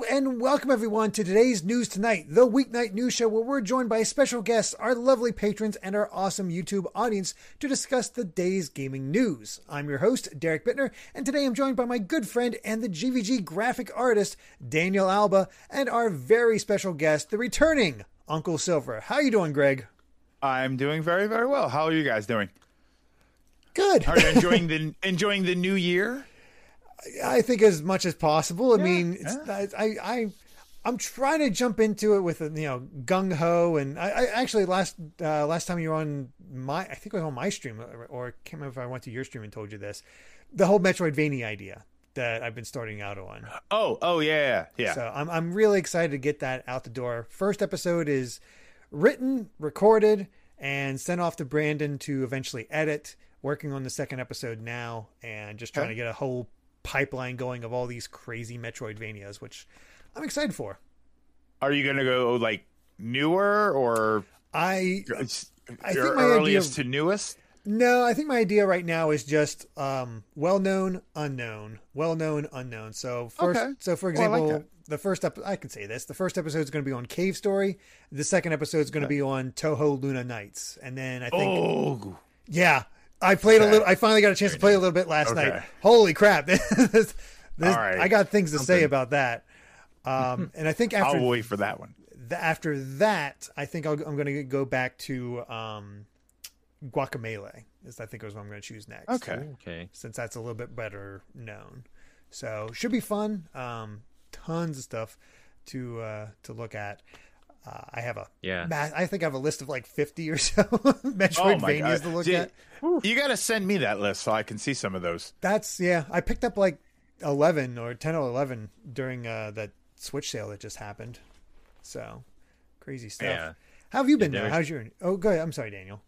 Hello and welcome everyone to today's News Tonight, the weeknight news show where we're joined by special guests, our lovely patrons, and our awesome YouTube audience to discuss the day's gaming news. I'm your host, Derek Bittner, and today I'm joined by my good friend and the GVG graphic artist, Daniel Alba, and our very special guest, the returning Uncle Silver. How you doing, Greg? I'm doing very, very well. How are you guys doing? Good. Are you enjoying the enjoying the new year? I think as much as possible. I Yeah, mean, it's, I, I, I'm trying to jump into it with you know gung ho, and I, I actually last uh, last time you were on my, I think it was on my stream, or, or can't remember if I went to your stream and told you this, the whole Metroidvania idea that I've been starting out on. Oh, oh yeah, yeah, yeah. So I'm I'm really excited to get that out the door. First episode is written, recorded, and sent off to Brandon to eventually edit. Working on the second episode now, and just trying Okay. to get a whole pipeline going of all these crazy Metroidvanias, which I'm excited for. Are you gonna go like newer or I your I think my idea- earliest to newest? no, I think my idea right now is just um, well known, unknown, well known, unknown. So first, Okay. so for Well, like example, the first ep- I can say this: the first episode is going to be on Cave Story, the second episode is going to be on Touhou Luna Nights, and then I think Oh, Yeah, I played a little. I finally got a chance to play a little bit last Okay. night. Holy crap! this, this, All right. I got things to say about that. Um, and I think after I'll wait for that one. th- after that, I think I'll, I'm going to go back to um, Guacamelee. Is I think is what I'm going to choose next. Okay. Okay. since that's a little bit better known. So should be fun. Um, tons of stuff to uh, to look at. Uh, I have a Yeah. ma- I think I have a list of like 50 or so Oh Metroidvanias god! to look Dude, at. You got to send me that list so I can see some of those. That's yeah. I picked up like eleven or ten or eleven during uh, that Switch sale that just happened. So crazy stuff. Yeah. How have you been there? Derek- How's your? Oh, go ahead. I'm sorry, Daniel.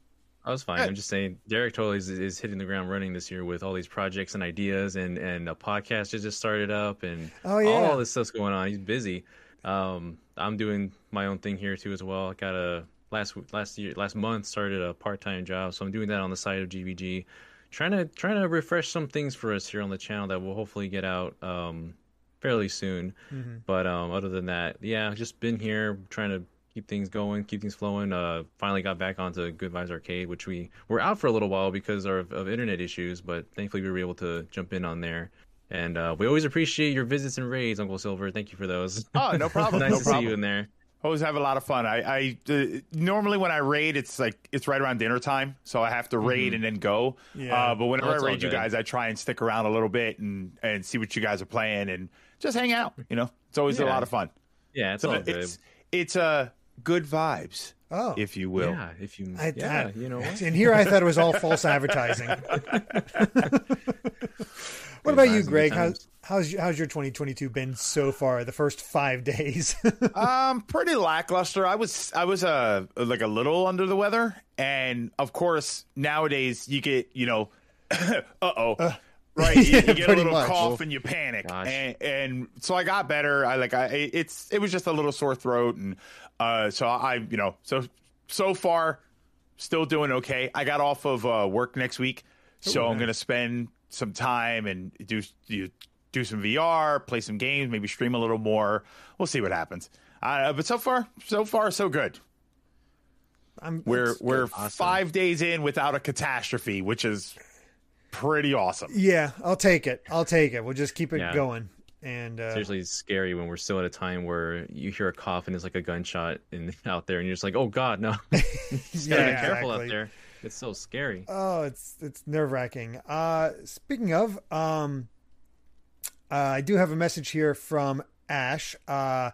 I was fine. Good. I'm just saying, Derek totally is, is hitting the ground running this year with all these projects and ideas, and and a podcast that just started up, and Oh, yeah. all this stuff's going on. He's busy. Um, I'm doing my own thing here too as well. I got a last last year last month started a part time job, so I'm doing that on the side of GVG, trying to trying to refresh some things for us here on the channel that will hopefully get out um fairly soon. Mm-hmm. But um, other than that, yeah, just been here trying to keep things going, keep things flowing. Uh, finally got back onto Good Vibes Arcade, which we were out for a little while because of, of internet issues, but thankfully we were able to jump in on there. And uh, we always appreciate your visits and raids, Uncle Silver. Thank you for those. Oh, no problem. nice no to problem. see you in there. Always have a lot of fun. I, I uh, normally when I raid, it's like it's right around dinner time, so I have to raid and then go. Yeah. Uh, but whenever Oh, I raid you guys, I try and stick around a little bit and and see what you guys are playing and just hang out. You know, it's always a lot of fun. Yeah, it's So all good. it's it's uh, good vibes, Oh, if you will. yeah, if you, I, yeah, I- you know what? And here I thought it was all false advertising. what about you, Greg? good How's how's how's your 2022 been so far? The first five days. um, pretty lackluster. I was I was uh like a little under the weather, and of course nowadays you get you know, uh oh. Right, you, you get a little much. cough and you panic, and, and so I got better. I like I it's it was just a little sore throat, and uh, so I you know so so far still doing okay. I got off of uh, work next week, so I'm gonna spend some time and do do do some VR, play some games, maybe stream a little more. We'll see what happens. Uh, but so far, so far, so good. I'm We're we're. Awesome. five days in without a catastrophe, which is pretty awesome. yeah. I'll take it. I'll take it. We'll just keep it Yeah. going. And uh, Seriously, it's scary when we're still at a time where you hear a cough and it's like a gunshot in, out there, and you're just like, "Oh God, no!" just gotta Yeah, be careful exactly. out there. It's so scary. Oh, it's it's nerve wracking. Uh, speaking of, um, uh, I do have a message here from Ash. Uh,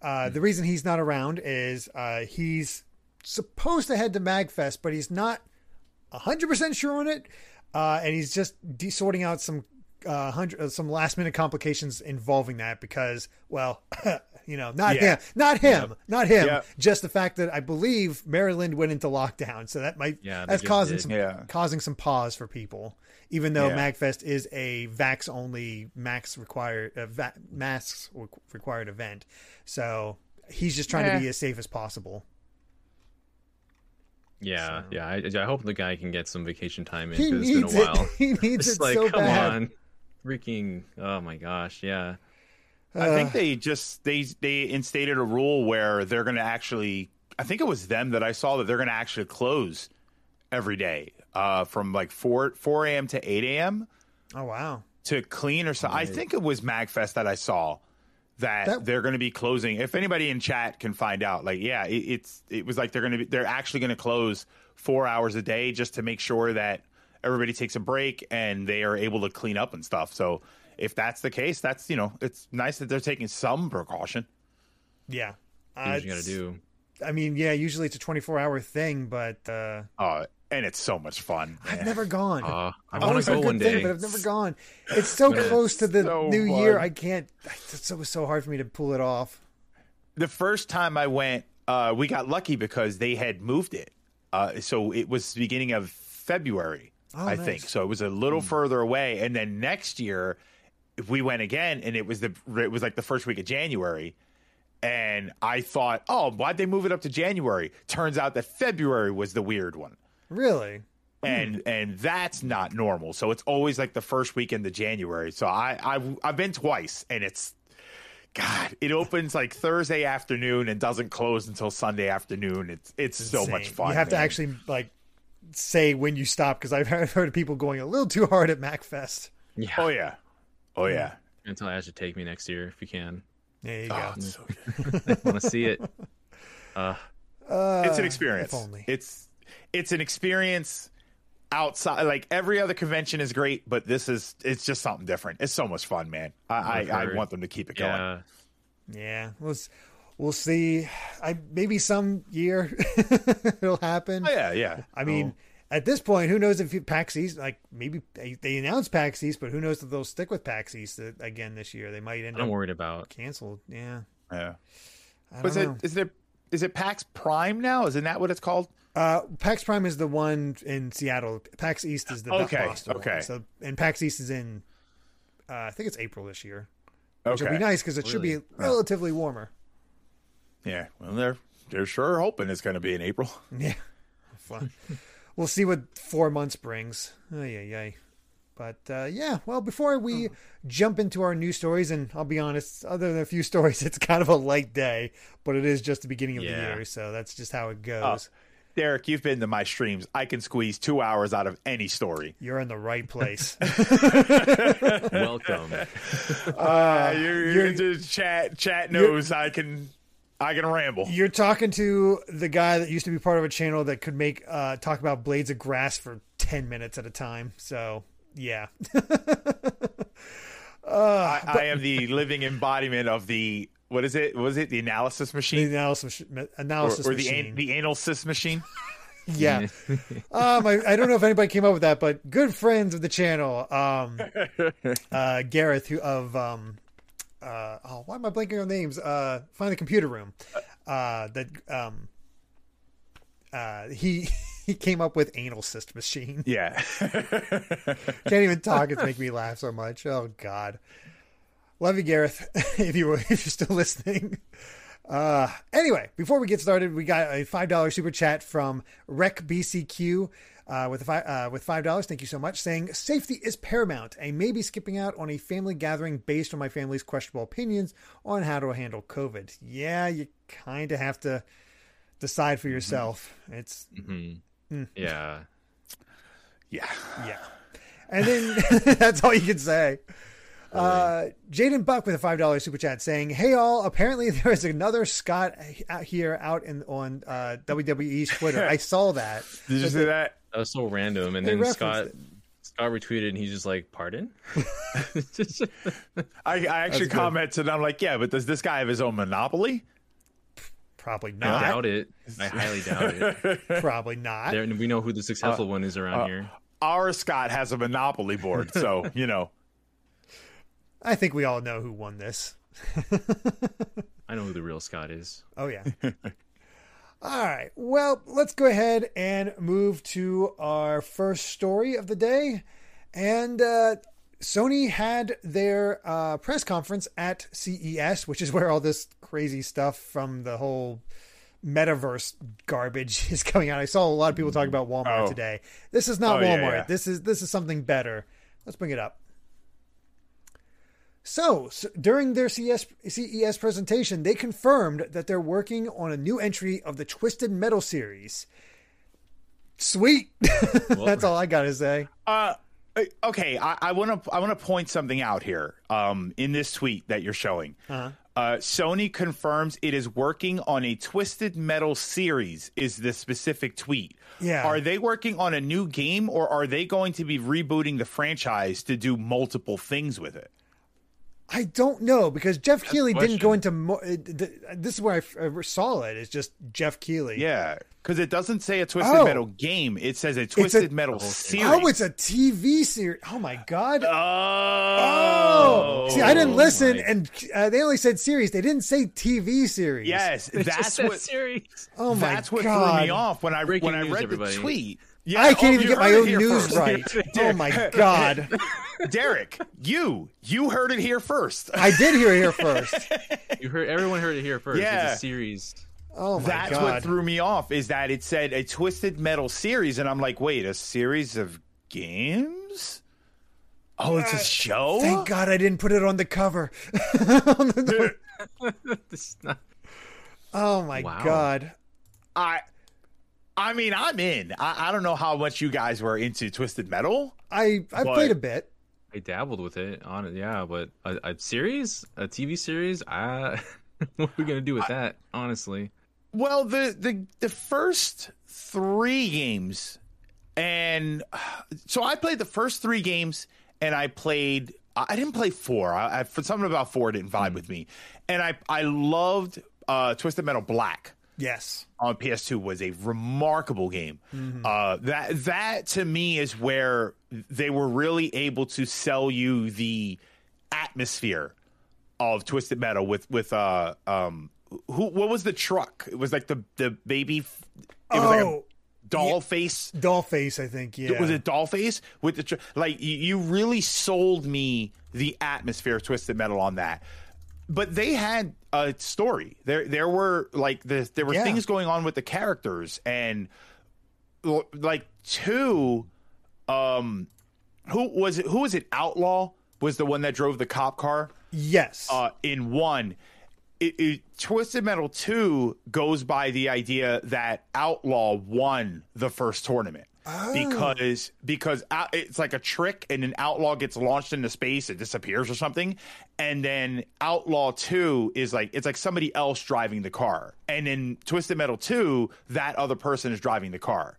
uh, the reason he's not around is uh, he's supposed to head to Magfest, but he's not hundred percent sure on it, uh, and he's just de- sorting out some uh, hundred uh, some last minute complications involving that because, well. You know, not Yeah. him, not him, not him. Yeah. Just the fact that I believe Maryland went into lockdown, so that might Yeah, that's causing did. some Yeah. causing some pause for people, even though Yeah. Magfest is a vax only max required uh, va- masks re- required event. So he's just trying to be as safe as possible. Yeah, So- yeah. I, I hope the guy can get some vacation time in He because it's needs been a it. while. He needs It's it like, so come bad. on, freaking! Oh my gosh, yeah. I think they just they they instated a rule where they're going to actually. I think it was them that I saw that they're going to actually close every day uh, from like four four a.m. to eight a.m. Oh wow. to clean or something. I think it was Magfest that I saw that, That- they're going to be closing. If anybody in chat can find out, like, yeah, it, it's it was like they're going to be they're actually going to close four hours a day just to make sure that everybody takes a break and they are able to clean up and stuff. So if that's the case, that's you know it's nice that they're taking some precaution. Yeah. Do Uh, what you gotta do. I mean, yeah, usually it's a 24 hour thing, but uh, Uh, and it's so much fun. I've man. never gone. Uh, I want to a go good one thing, day. but I've never gone. It's so It's close to the so new year. I can't. It's so, so hard for me to pull it off. the first time I went, uh, we got lucky because they had moved it. Uh, so it was the beginning of February, Oh, I nice. think. So it was a little hmm. further away. And then next year, we went again, and it was the it was like the first week of January. And I thought, oh, why'd they move it up to January? Turns out that February was the weird one. Really? Hmm. And and that's not normal. So it's always like the first weekend of January. So I I've, I've been twice, and it's God, it opens like Thursday afternoon and doesn't close until Sunday afternoon. It's it's so much fun. You have to actually like say when you stop because I've heard heard of people going a little too hard at Magfest. Yeah, Oh yeah, oh yeah. until Ash should take me next year if you can. There you Oh, go. it's, so good. I want to see it. Uh, Uh, It's an experience. If only. It's it's an experience outside. Like every other convention is great, but this is it's just something different. It's so much fun, man. I I, I've I heard. want them to keep it going. yeah, Yeah, we'll see. I maybe some year it'll happen. Oh yeah, yeah. I mean, at this point, who knows if PAX East, like maybe they, they announced PAX East, but who knows if they'll stick with PAX East uh, again this year? They might end I'm up worried about. canceled. Yeah, yeah. I don't Was it know. is it is it PAX Prime now? Isn't that what it's called? Uh, PAX Prime is the one in Seattle. PAX East is the Okay, Boston okay. one. So, and PAX East is in, uh, I think it's April this year, which Okay. will be nice because it should be relatively warmer. Yeah. Well, they're they're sure hoping it's going to be in April. Yeah, fun. we'll see what four months brings. Ay, yeah, ay. But uh, yeah, well, before we jump into our news stories, and I'll be honest, other than a few stories, it's kind of a light day, but it is just the beginning of the year, so that's just how it goes. Derek, you've been to my streams. I can squeeze two hours out of any story. You're in the right place. Welcome. Uh, you're, you're into chat. Chat knows I can. I can ramble. You're talking to the guy that used to be part of a channel that could make uh, talk about blades of grass for ten minutes at a time. So yeah, I, I am the living embodiment of the what is it? Was it the analysis the machine analysis or, analysis or the machine. an, the anal cis machine? Yeah. um, I, I don't know if anybody came up with that, but good friends of the channel, um, uh, Gareth, who of um, uh, oh, why am I blanking on names? Uh, find the computer room. Uh, that um, uh, he he came up with anal cyst machine. Yeah. Can't even talk. It's making me laugh so much. Oh God, love you, Gareth. if you were, if you're still listening. Uh, anyway, before we get started, we got a five dollar super chat from Rec BCQ. Uh, with a five, uh, with five dollars, thank you so much. Saying safety is paramount. I may be skipping out on a family gathering based on my family's questionable opinions on how to handle COVID. Yeah, you kind of have to decide for yourself. It's hmm Yeah. yeah. yeah. And then that's all you can say. Uh, Jaden Buck with a five dollar super chat saying, "Hey all, apparently there is another Scott out here out in on uh, WWE's Twitter. I saw that. Did you see that? That was so random. And They then Scott it. Scott retweeted and he's just like, "Pardon?" I, I actually good. commented. And I'm like, yeah, but does this guy have his own monopoly? Probably not. I not. doubt it. I highly doubt it. Probably not. There, we know who the successful Uh, one is around here. Our Scott has a monopoly board, so you know. I think we all know who won this. I know who the real Scott is. Oh yeah. All right. Well, let's go ahead and move to our first story of the day. And uh, Sony had their uh, press conference at CES, which is where all this crazy stuff from the whole metaverse garbage is coming out. I saw a lot of people talking about Walmart Oh. today. This is not Oh, yeah, Walmart. yeah. This is this is something better. Let's bring it up. So, so during their CS, CES presentation, they confirmed that they're working on a new entry of the Twisted Metal series. Sweet. That's all I gotta say. Uh, okay, I want to I want to point something out here. Um, in this tweet that you're showing, uh-huh. uh, Sony confirms it is working on a Twisted Metal series. Is the specific tweet? Yeah. Are they working on a new game, or are they going to be rebooting the franchise to do multiple things with it? I don't know because Geoff That's Keighley didn't go into more. This is where I saw it. It's just Geoff Keighley. Yeah, because it doesn't say a Twisted oh. Metal game. It says a Twisted a, Metal series. Oh, it's a TV series. Oh my god. Oh. oh. See, I didn't listen, and uh, they only said series. They didn't say TV series. Yes, that's what series. Oh my that's what god. threw me off when I Breaking when I news, read everybody. the tweet. Yeah, I oh, can't oh, even get my own news first. right. oh my god. Derek, you you heard it here first. I did hear it here first. You heard everyone heard it here first. Yeah. It's a series. Oh my god. That's god. what threw me off is that it said a Twisted Metal series and I'm like, "Wait, a series of games?" Oh, it's a uh, show? Thank God I didn't put it on the cover. not... Oh my wow. god. I I mean, I'm in. I, I, don't know how much you guys were into Twisted Metal. I I played a bit. I dabbled with it on it, yeah, but a, a series, a TV series, I what are we gonna do with I, that? Honestly, well, the the the first three games, and so I played the first three games, and I played. I didn't play four. I, I for something about four didn't vibe mm. with me, and I I loved uh, Twisted Metal Black. Yes, on PS2 was a remarkable game. Mm-hmm. Uh, that that to me is where they were really able to sell you the atmosphere of Twisted Metal with with uh um who what was the truck? It was like the the baby. It was oh. like a oh, doll yeah. face. Doll face, I think. Yeah. Was it doll face with the tr- like? You, you really sold me the atmosphere of Twisted Metal on that but they had a story. There there were like the, there were yeah. things going on with the characters and like two um who was it who was it outlaw was the one that drove the cop car yes uh in one it, it, Twisted Metal 2 goes by the idea that Outlaw won the first tournament. Oh. Because because it's like a trick, and an outlaw gets launched into space, it disappears or something, and then Outlaw Two is like it's like somebody else driving the car, and in Twisted Metal Two, that other person is driving the car.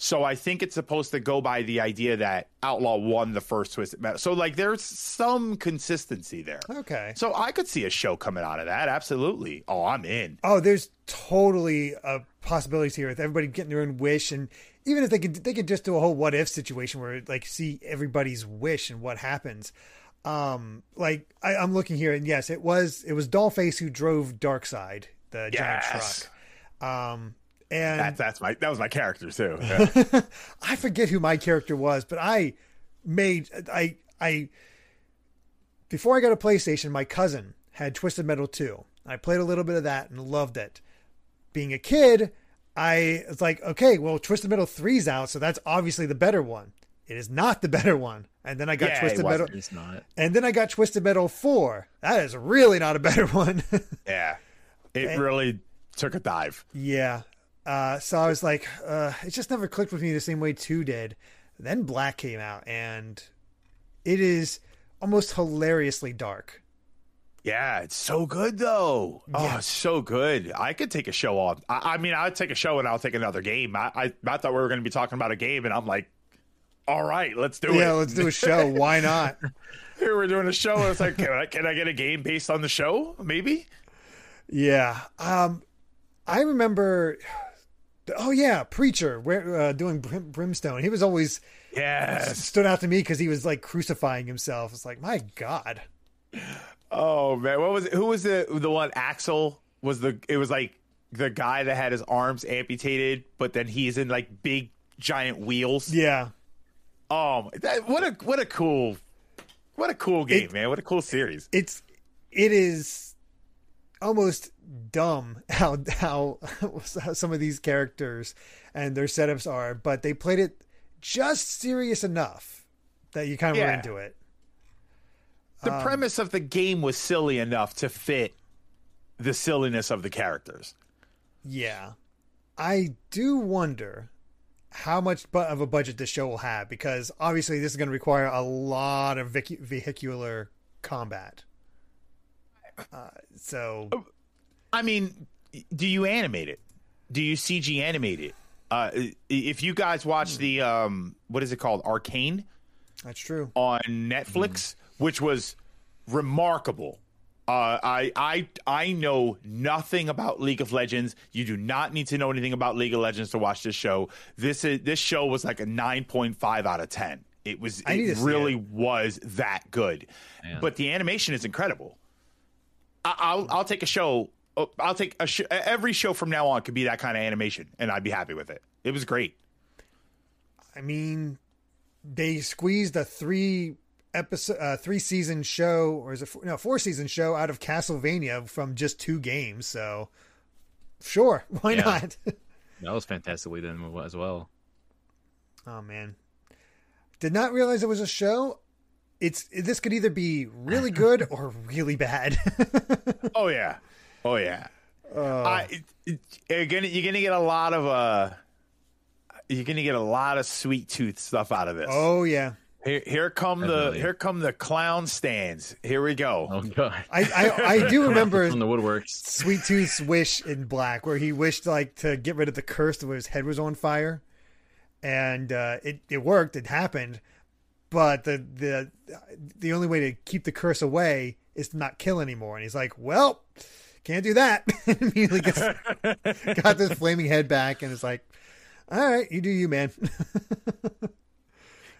So I think it's supposed to go by the idea that Outlaw won the first Twisted Metal. So like there's some consistency there. Okay. So I could see a show coming out of that. Absolutely. Oh, I'm in. Oh, there's totally a possibilities here with everybody getting their own wish and even if they could they could just do a whole what if situation where like see everybody's wish and what happens. Um like I, am looking here and yes it was it was dollface who drove Darkside the yes. giant truck. Um and that, that's my that was my character too. Yeah. i forget who my character was but i made i i before i got a playstation my cousin had twisted metal 2 i played a little bit of that and loved it. Being a kid I was like, okay, well, Twisted Metal 3's out, so that's obviously the better one. It is not the better one. And then I got yeah, Twisted Metal. It's not. And then I got Twisted Metal 4. That is really not a better one. yeah. It and, really took a dive. Yeah. Uh, so I was like, uh, it just never clicked with me the same way 2 did. Then Black came out, and it is almost hilariously dark. Yeah, it's so good though. Oh, yeah. Oh, so good. I could take a show off. I, I, mean, I'd take a show and I'll take another game. I, I, I thought we were going to be talking about a game, and I'm like, all right, let's do yeah, it. Yeah, let's do a show. Why not? Here we're doing a show, and it's like, can I, can I get a game based on the show? Maybe. Yeah. Um, I remember. Oh yeah, preacher. We're uh, doing brim, brimstone. He was always yeah stood out to me because he was like crucifying himself. It's like my God. Oh man, what was it? Who was the the one? Axel was the. It was like the guy that had his arms amputated, but then he's in like big giant wheels. Yeah. Um, that, what a what a cool, what a cool game, it, man! What a cool series. It's it is almost dumb how how some of these characters and their setups are, but they played it just serious enough that you kind of yeah. were into it. The premise of the game was silly enough to fit the silliness of the characters. Yeah. I do wonder how much of a budget this show will have because obviously this is going to require a lot of vic- vehicular combat. Uh, so I mean, do you animate it? Do you CG animate it? Uh, if you guys watch the um, what is it called, Arcane that's true. on Netflix, which was remarkable. Uh, I I I know nothing about League of Legends. You do not need to know anything about League of Legends to watch this show. This is this show was like a nine point five out of ten. It was I need to it really it. was that good, Man. but the animation is incredible. I, I'll I'll take a show. oh, I'll take a sh- every show from now on could be that kind of animation, and I'd be happy with it. It was great. I mean, they squeezed a three episode, uh, three season show, or is it four, no four season show out of Castlevania from just two games. So, sure, why Yeah. not? That was fantastically done as well. oh man, did not realize it was a show. It's this could either be really good or really bad. Oh yeah, oh yeah. I, it, it, you're gonna you're gonna get a lot of uh, you're gonna get a lot of sweet tooth stuff out of this. oh yeah, Here, here come the Definitely. here come the clown stands. Here we go. Oh god. I I, I do remember from the woodworks. Sweet Tooth's wish in Black, where he wished like to get rid of the curse where his head was on fire, and uh, it it worked. It happened, but the the the only way to keep the curse away is to not kill anymore. And he's like, "Well, can't do that." And Immediately gets got this flaming head back, and it's like, "All right, you do you, man."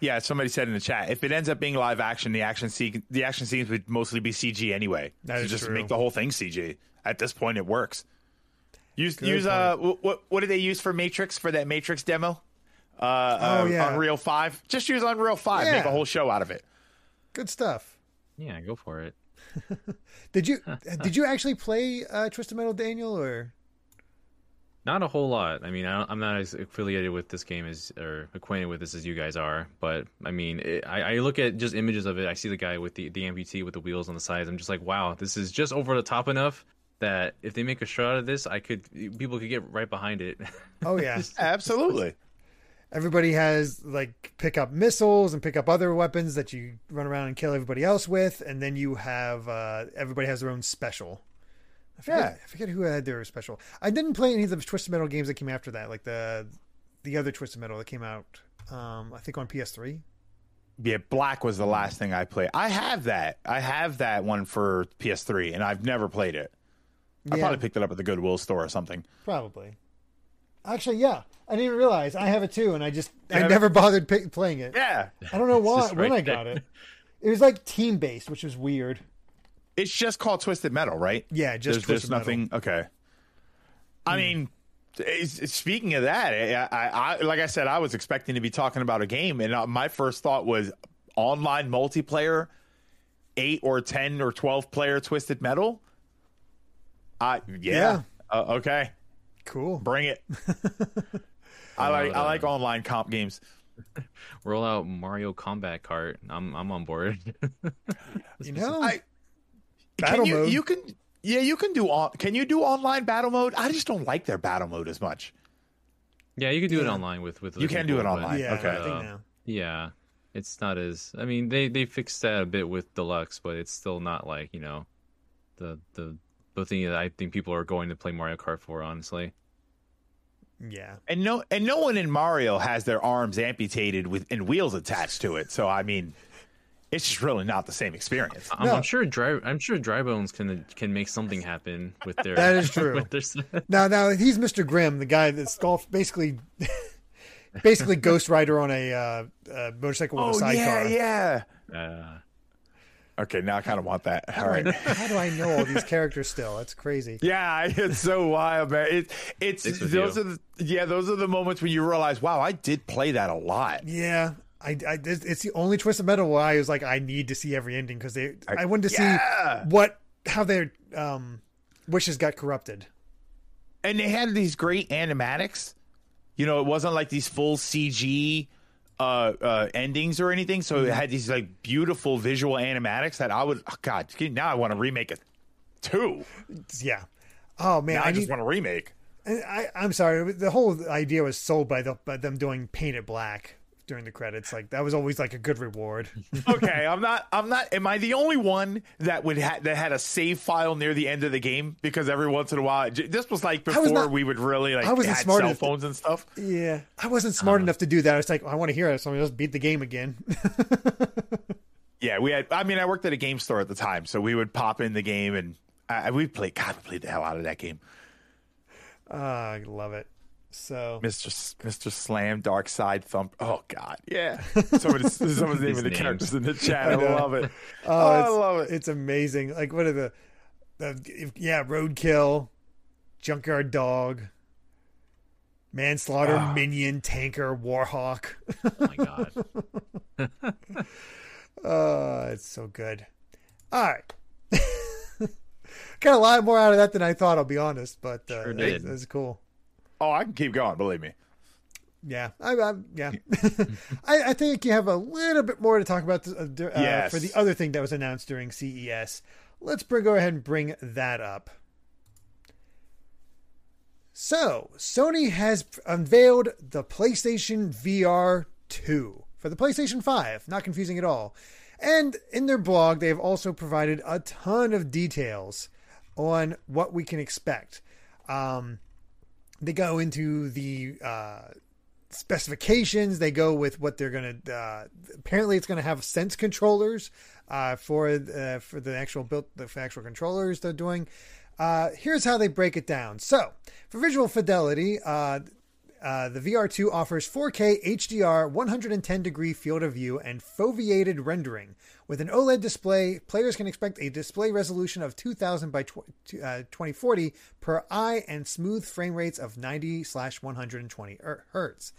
Yeah, somebody said in the chat, if it ends up being live action, the action se- the action scenes would mostly be CG anyway. That So is just true. make the whole thing CG. At this point, it works. Use Good use uh what what did they use for Matrix for that Matrix demo? Uh, uh, Oh, yeah. Unreal Five. Just use Unreal Five. Make Yeah. a whole show out of it. Good stuff. Yeah, go for it. Did you did you actually play uh, Twisted Metal, Daniel, or Not a whole lot. I mean, I don't, I'm not as affiliated with this game as or acquainted with this as you guys are. But I mean, it, I, I look at just images of it. I see the guy with the the amputee with the wheels on the sides. I'm just like, wow, this is just over the top enough that if they make a show out of this, I could people could get right behind it. oh yeah, Absolutely. everybody has like pick up missiles and pick up other weapons that you run around and kill everybody else with, and then you have uh, everybody has their own special. I forget, Yeah. I forget who had their special. I didn't play any of the Twisted Metal games that came after that, like the the other Twisted Metal that came out. Um, I think on PS3. Yeah, Black was the last thing I played. I have that. I have that one for PS3, and I've never played it. I probably picked it up at the Goodwill store or something. Probably. Actually, yeah, I didn't even realize I have it too, and I just I never bothered pick, playing it. Yeah, I don't know why just when right I got it. It was like team based, which was weird. It's just called Twisted Metal, right? Yeah, just there's, Twisted there's Metal. nothing. Okay. I mean, it's- it's- speaking of that, I, I, I like I said, I was expecting to be talking about a game, and uh, my first thought was online multiplayer, eight or ten or twelve player Twisted Metal. I yeah, Yeah. Uh, okay, Cool. bring it. I like I uh, like online comp games. Roll out Mario Combat Kart. I'm I'm on board. You know, I Battle can you, mode. you can yeah you can do on can you do online battle mode? I just don't like their battle mode as much. yeah, you can do it online with with. You can do it people, but, online. yeah, okay. I think Uh, now. Yeah, it's not as. I mean, they they fixed that a bit with deluxe, but it's still not like you know, the the the thing that I think people are going to play Mario Kart for. Honestly, Yeah. And no, and no one in Mario has their arms amputated with and wheels attached to it. So I mean, it's just really not the same experience. I'm, No. I'm sure dry I'm sure Dry Bones can can make something happen with their. That is true. their, Now, now he's Mr. Grimm, the guy that's golf, basically, basically Ghost Rider on a uh, uh, motorcycle with a Oh yeah, sidecar. yeah. uh, Okay, now I kind of want that. All How, right. how do I know all these characters still? That's crazy. Yeah, it's so wild, man. It, it's those you. are the, yeah, those are the moments when you realize, wow, I did play that a lot. Yeah. I, I, it's it's the only Twisted Metal where I was like, I need to see every ending because they, I, wanted to Yeah. see what, how their um, wishes got corrupted. and they had these great animatics. You know, it wasn't like these full CG uh, uh, endings or anything. So it had these like beautiful visual animatics that I would. Oh God, now I want to remake it too. Yeah. Oh man, Now I, I just want to remake. I I'm sorry. The whole idea was sold by the by them doing Paint It Black during the credits. Like that was always like a good reward. okay, I'm not. I'm not. Am I the only one that would ha- that had a save file near the end of the game? Because every once in a while, this was like before was not- we would really like I wasn't had smart cell enough to- phones and stuff. yeah, I wasn't smart enough to do that. I was like, I want to hear it, so I'm just beat the game again. Yeah, we had. I mean, I worked at a game store at the time, so we would pop in the game and uh, we played. God, we played the hell out of that game. Ah, I love it. So Mr. S- Mr. Slam, Dark Side Thump. Oh God, yeah. Somebody's someone's naming the characters in the chat. I know. love it. Oh, Oh, I love it. It's amazing. Like, what are the, the if- yeah, roadkill, junkyard dog, manslaughter, Ah. minion, tanker, warhawk. Oh my god. Oh, it's so good. All right. Got a lot more out of that than I thought. I'll be honest, but uh, Sure it- did. it's cool. Oh, I can keep going. Believe me. Yeah, I, I yeah. I, I think you have a little bit more to talk about uh, uh, Yes. for the other thing that was announced during CES. Let's bring, go ahead and bring that up. So, Sony has unveiled the PlayStation VR 2 for the PlayStation 5. Not confusing at all. And in their blog, they have also provided a ton of details on what we can expect. Um, they go into the uh, specifications. They go with what they're going to. Uh, apparently, it's going to have sense controllers uh, for uh, for the actual built the actual controllers they're doing. Uh, here's how they break it down. So, for visual fidelity, uh, the VR2 offers 4K HDR 110 degree field of view and foveated rendering. With an OLED display, players can expect a display resolution of 2000 by tw- uh, 2040 per eye and smooth frame rates of 90 slash 120 er- hertz.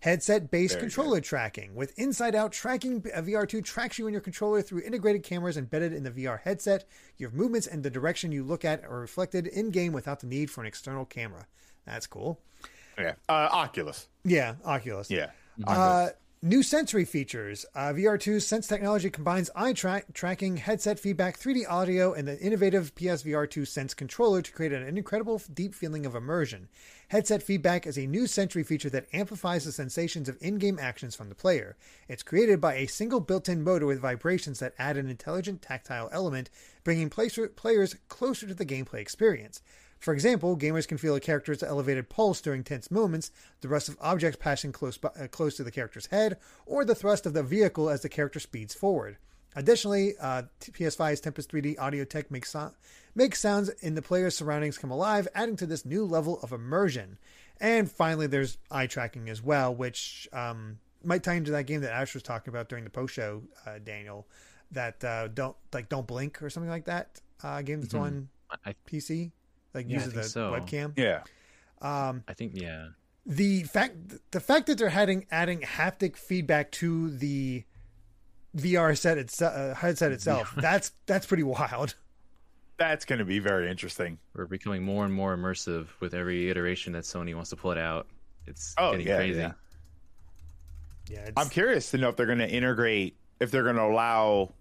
Headset based controller tracking. With inside out tracking, uh, VR2 tracks you and your controller through integrated cameras embedded in the VR headset. Your movements and the direction you look at are reflected in game without the need for an external camera. That's cool. Yeah. Uh, Oculus. Yeah, Oculus. Yeah. Uh, new sensory features. Uh, VR2's Sense technology combines eye tra- tracking, headset feedback, 3D audio, and the innovative PSVR 2 Sense controller to create an incredible deep feeling of immersion. Headset feedback is a new sensory feature that amplifies the sensations of in game actions from the player. It's created by a single built in motor with vibrations that add an intelligent tactile element, bringing placer- players closer to the gameplay experience. For example, gamers can feel a character's elevated pulse during tense moments, the rust of objects passing close, by, uh, close to the character's head, or the thrust of the vehicle as the character speeds forward. Additionally, uh, PS5's Tempest 3D audio tech makes, so- makes sounds in the player's surroundings come alive, adding to this new level of immersion. And finally, there's eye tracking as well, which um, might tie into that game that Ash was talking about during the post show, uh, Daniel. That uh, don't like don't blink or something like that. Uh, game that's on I, PC, like Yeah, I uses think the so. webcam. Yeah. I think yeah. The fact the fact that they're adding adding haptic feedback to the VR set itself, uh, headset itself, that's that's pretty wild. That's going to be very interesting. We're becoming more and more immersive with every iteration that Sony wants to put out. It's Oh, getting yeah, crazy. yeah. Yeah, it's, I'm curious to know if they're going to integrate, if they're going to allow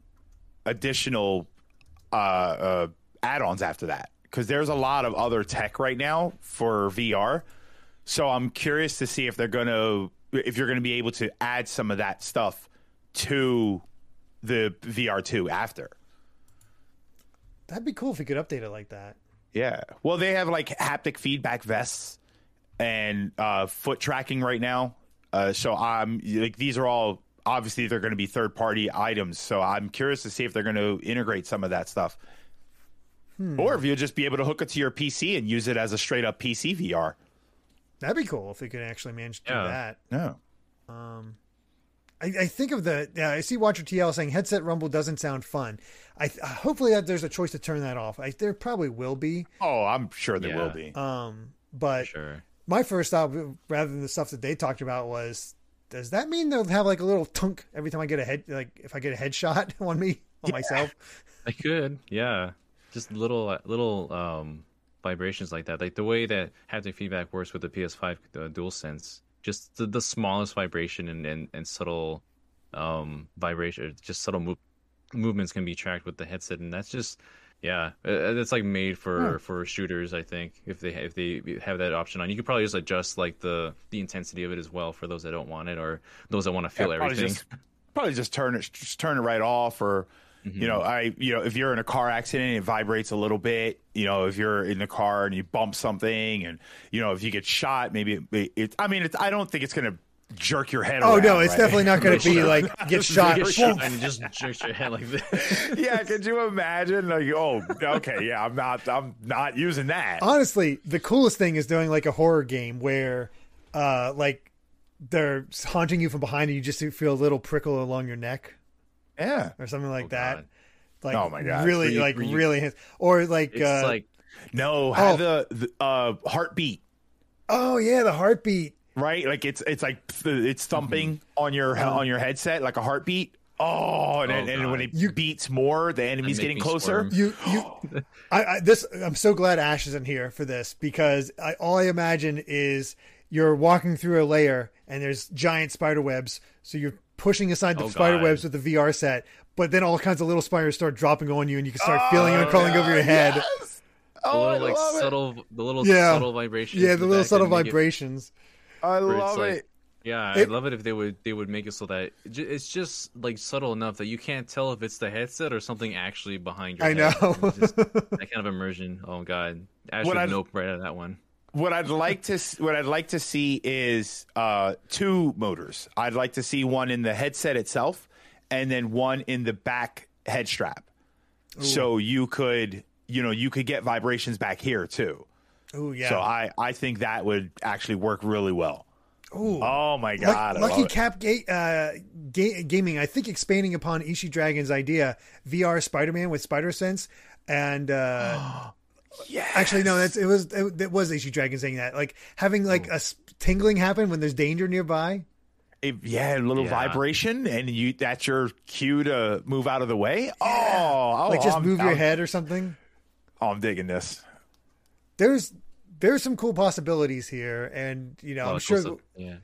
additional uh, uh, add-ons after that, because there's a lot of other tech right now for VR. So I'm curious to see if they're going to, if you're going to be able to add some of that stuff to the VR2 after. that'd be cool if we could update it like that. Yeah. Well, they have like haptic feedback vests and uh, foot tracking right now. Uh, so I'm like these are all obviously they're going to be third party items. So I'm curious to see if they're going to integrate some of that stuff, Hmm. or if you'll just be able to hook it to your PC and use it as a straight up PC VR. That'd be cool if we could actually manage to Yeah. do that. No. Um, I, I think of the. Yeah, I see Watcher TL saying headset rumble doesn't sound fun. I th- uh, hopefully that there's a choice to turn that off. I, there probably will be. Oh, I'm sure there Yeah. will be. Um, but Sure. my first thought, rather than the stuff that they talked about, was does that mean they'll have like a little tunk every time I get a head, like if I get a headshot on me on myself? I could, yeah. Just little uh, little um, vibrations like that, like the way that haptic feedback works with the PS5 uh, DualSense. just the, the smallest vibration and, and, and subtle um vibration, just subtle move, movements can be tracked with the headset, and that's just yeah, uh, it's like made for for shooters. I think if they if they have that option on, you could probably just adjust like the the intensity of it as well for those that don't want it or those that want to feel Yeah, probably everything. Just, probably just turn it just turn it right off or you know i you know if you're in a car accident and it vibrates a little bit you know if you're in the car and you bump something and you know if you get shot maybe it, it i mean it's i don't think it's gonna jerk your head Oh around, no, it's right? definitely not going to be like get shot. Get shot and just jerk your head like this. yeah could you imagine like oh okay yeah i'm not i'm not using that Honestly, the coolest thing is doing like a horror game where, uh, like they're haunting you from behind and you just feel a little prickle along your neck yeah or something like Oh, that. God. Like Oh, my God. really you- like you- really hit- or like It's uh, like no have Oh. the, the uh heartbeat oh yeah, the heartbeat. right like it's it's like it's thumping on your on your headset like a heartbeat oh and, Oh, and, and when it You- beats more the enemy's getting closer squirm. You you I, I this I'm so glad Ash isn't here for this because I all I imagine is you're walking through a layer and there's giant spider webs, so you're pushing aside the Oh, spider God. webs with the VR set, but then all kinds of little spiders start dropping on you and you can start oh, feeling them crawling over your head. Yes. the Oh, I little like love it. subtle, the little Yeah. subtle vibrations. Yeah, in the little subtle that make it- vibrations. I where it's love like- it. Yeah, It- I'd love it if they would they would make it so that it's just like subtle enough that you can't tell if it's the headset or something actually behind your I head. know. Just that kind of immersion. Oh god, Ash would I'd- nope right out of that one. What I'd like to what I'd like to see is uh, two motors. I'd like to see one in the headset itself, and then one in the back head strap. So you could you know you could get vibrations back here too. Oh yeah. So I I think that would actually work really well. Ooh. Oh my god! Lucky it. Cap ga- uh, ga- Gaming, I think, expanding upon Ishi Dragon's idea, VR Spider-Man with Spider Sense, and uh, Yes. actually, no, that's it was it, it was Ishi Dragon saying that, like having like Oh. a s- tingling happen when there's danger nearby. It- yeah, a little Yeah. vibration, and you that's your cue to move out of the way. Oh, oh, Like just I'm- move your I'm- head or something. Oh, I'm digging this. There's there's some cool possibilities here, and you know, Oh, I'm sure stuff. Yeah,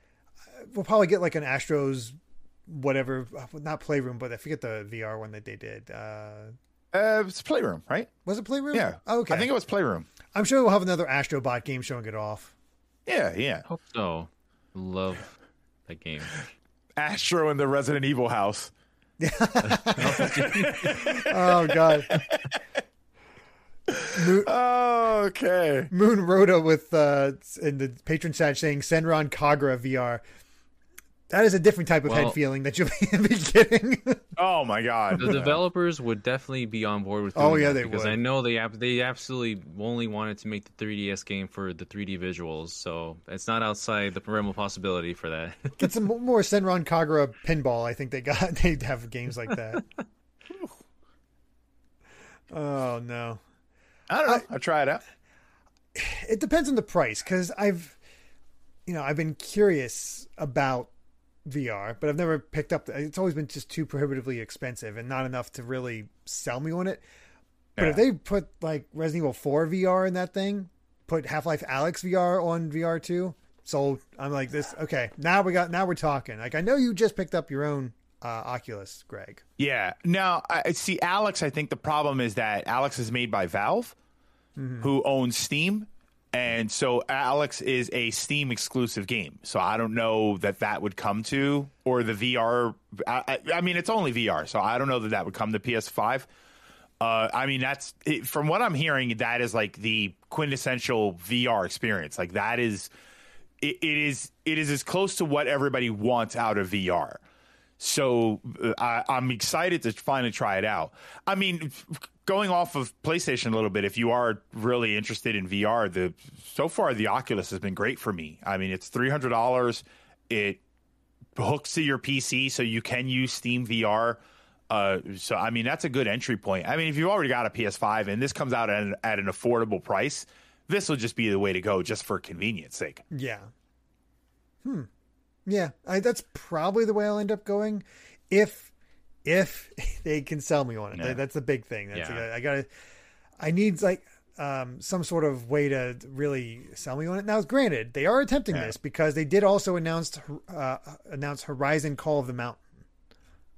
we'll probably get like an Astros whatever, not Playroom, but I forget the VR one that they did. Uh, Uh, it's Playroom, right? was it Playroom? Yeah. Oh, okay. I think it was Playroom. I'm sure we'll have another Astrobot game showing it off. Yeah, yeah. hope so. Love that game. Astro in the Resident Evil house. Oh god. Moon, Okay. Moon Rhoda with uh in the patron chat saying Senran Kagura VR. That is a different type of head feeling that you'll be getting. Oh my god. The developers would definitely be on board with. Oh, yeah, that they because would. I know they ab- they absolutely only wanted to make the 3DS game for the 3D visuals, so it's not outside the realm of possibility for that. Get some more Senran Kagura pinball. I think they got they have games like that. oh no. I don't know. I'll try it out. it depends on the price because I've, you know, I've been curious about VR, but I've never picked up. It's always been just too prohibitively expensive and not enough to really sell me on it. But if they put like Resident Evil 4 VR in that thing, put Half Life Alyx VR on VR too, so I'm like this. Okay, now we got now we're talking. Like I know you just picked up your own uh, Oculus, Greg. Yeah. Now, I see Alyx. I think the problem is that Alyx is made by Valve, who owns Steam, and so Alyx is a Steam exclusive game. So I don't know that that would come to or the VR. I, I- mean, it's only VR, so I don't know that that would come to PS5. Uh, I mean, that's from what I'm hearing. That is like the quintessential VR experience. Like that is, it, it is, it is as close to what everybody wants out of VR. So uh, I, I'm excited to finally try it out. I mean, going off of PlayStation a little bit, if you are really interested in VR, the so far the Oculus has been great for me. I mean, it's three hundred dollars. It hooks to your PC, so you can use Steam VR. Uh, so I mean, that's a good entry point. I mean, if you've already got a PS5 and this comes out at an, at an affordable price, this will just be the way to go, just for convenience sake. Yeah. Hmm. Yeah, I, that's probably the way I'll end up going, if if they can sell me on it. Yeah. That's the big thing. That's Yeah. I gotta. I need like um, some sort of way to really sell me on it. Now, granted, they are attempting Yeah. this because they did also announce uh, announce Horizon Call of the Mountain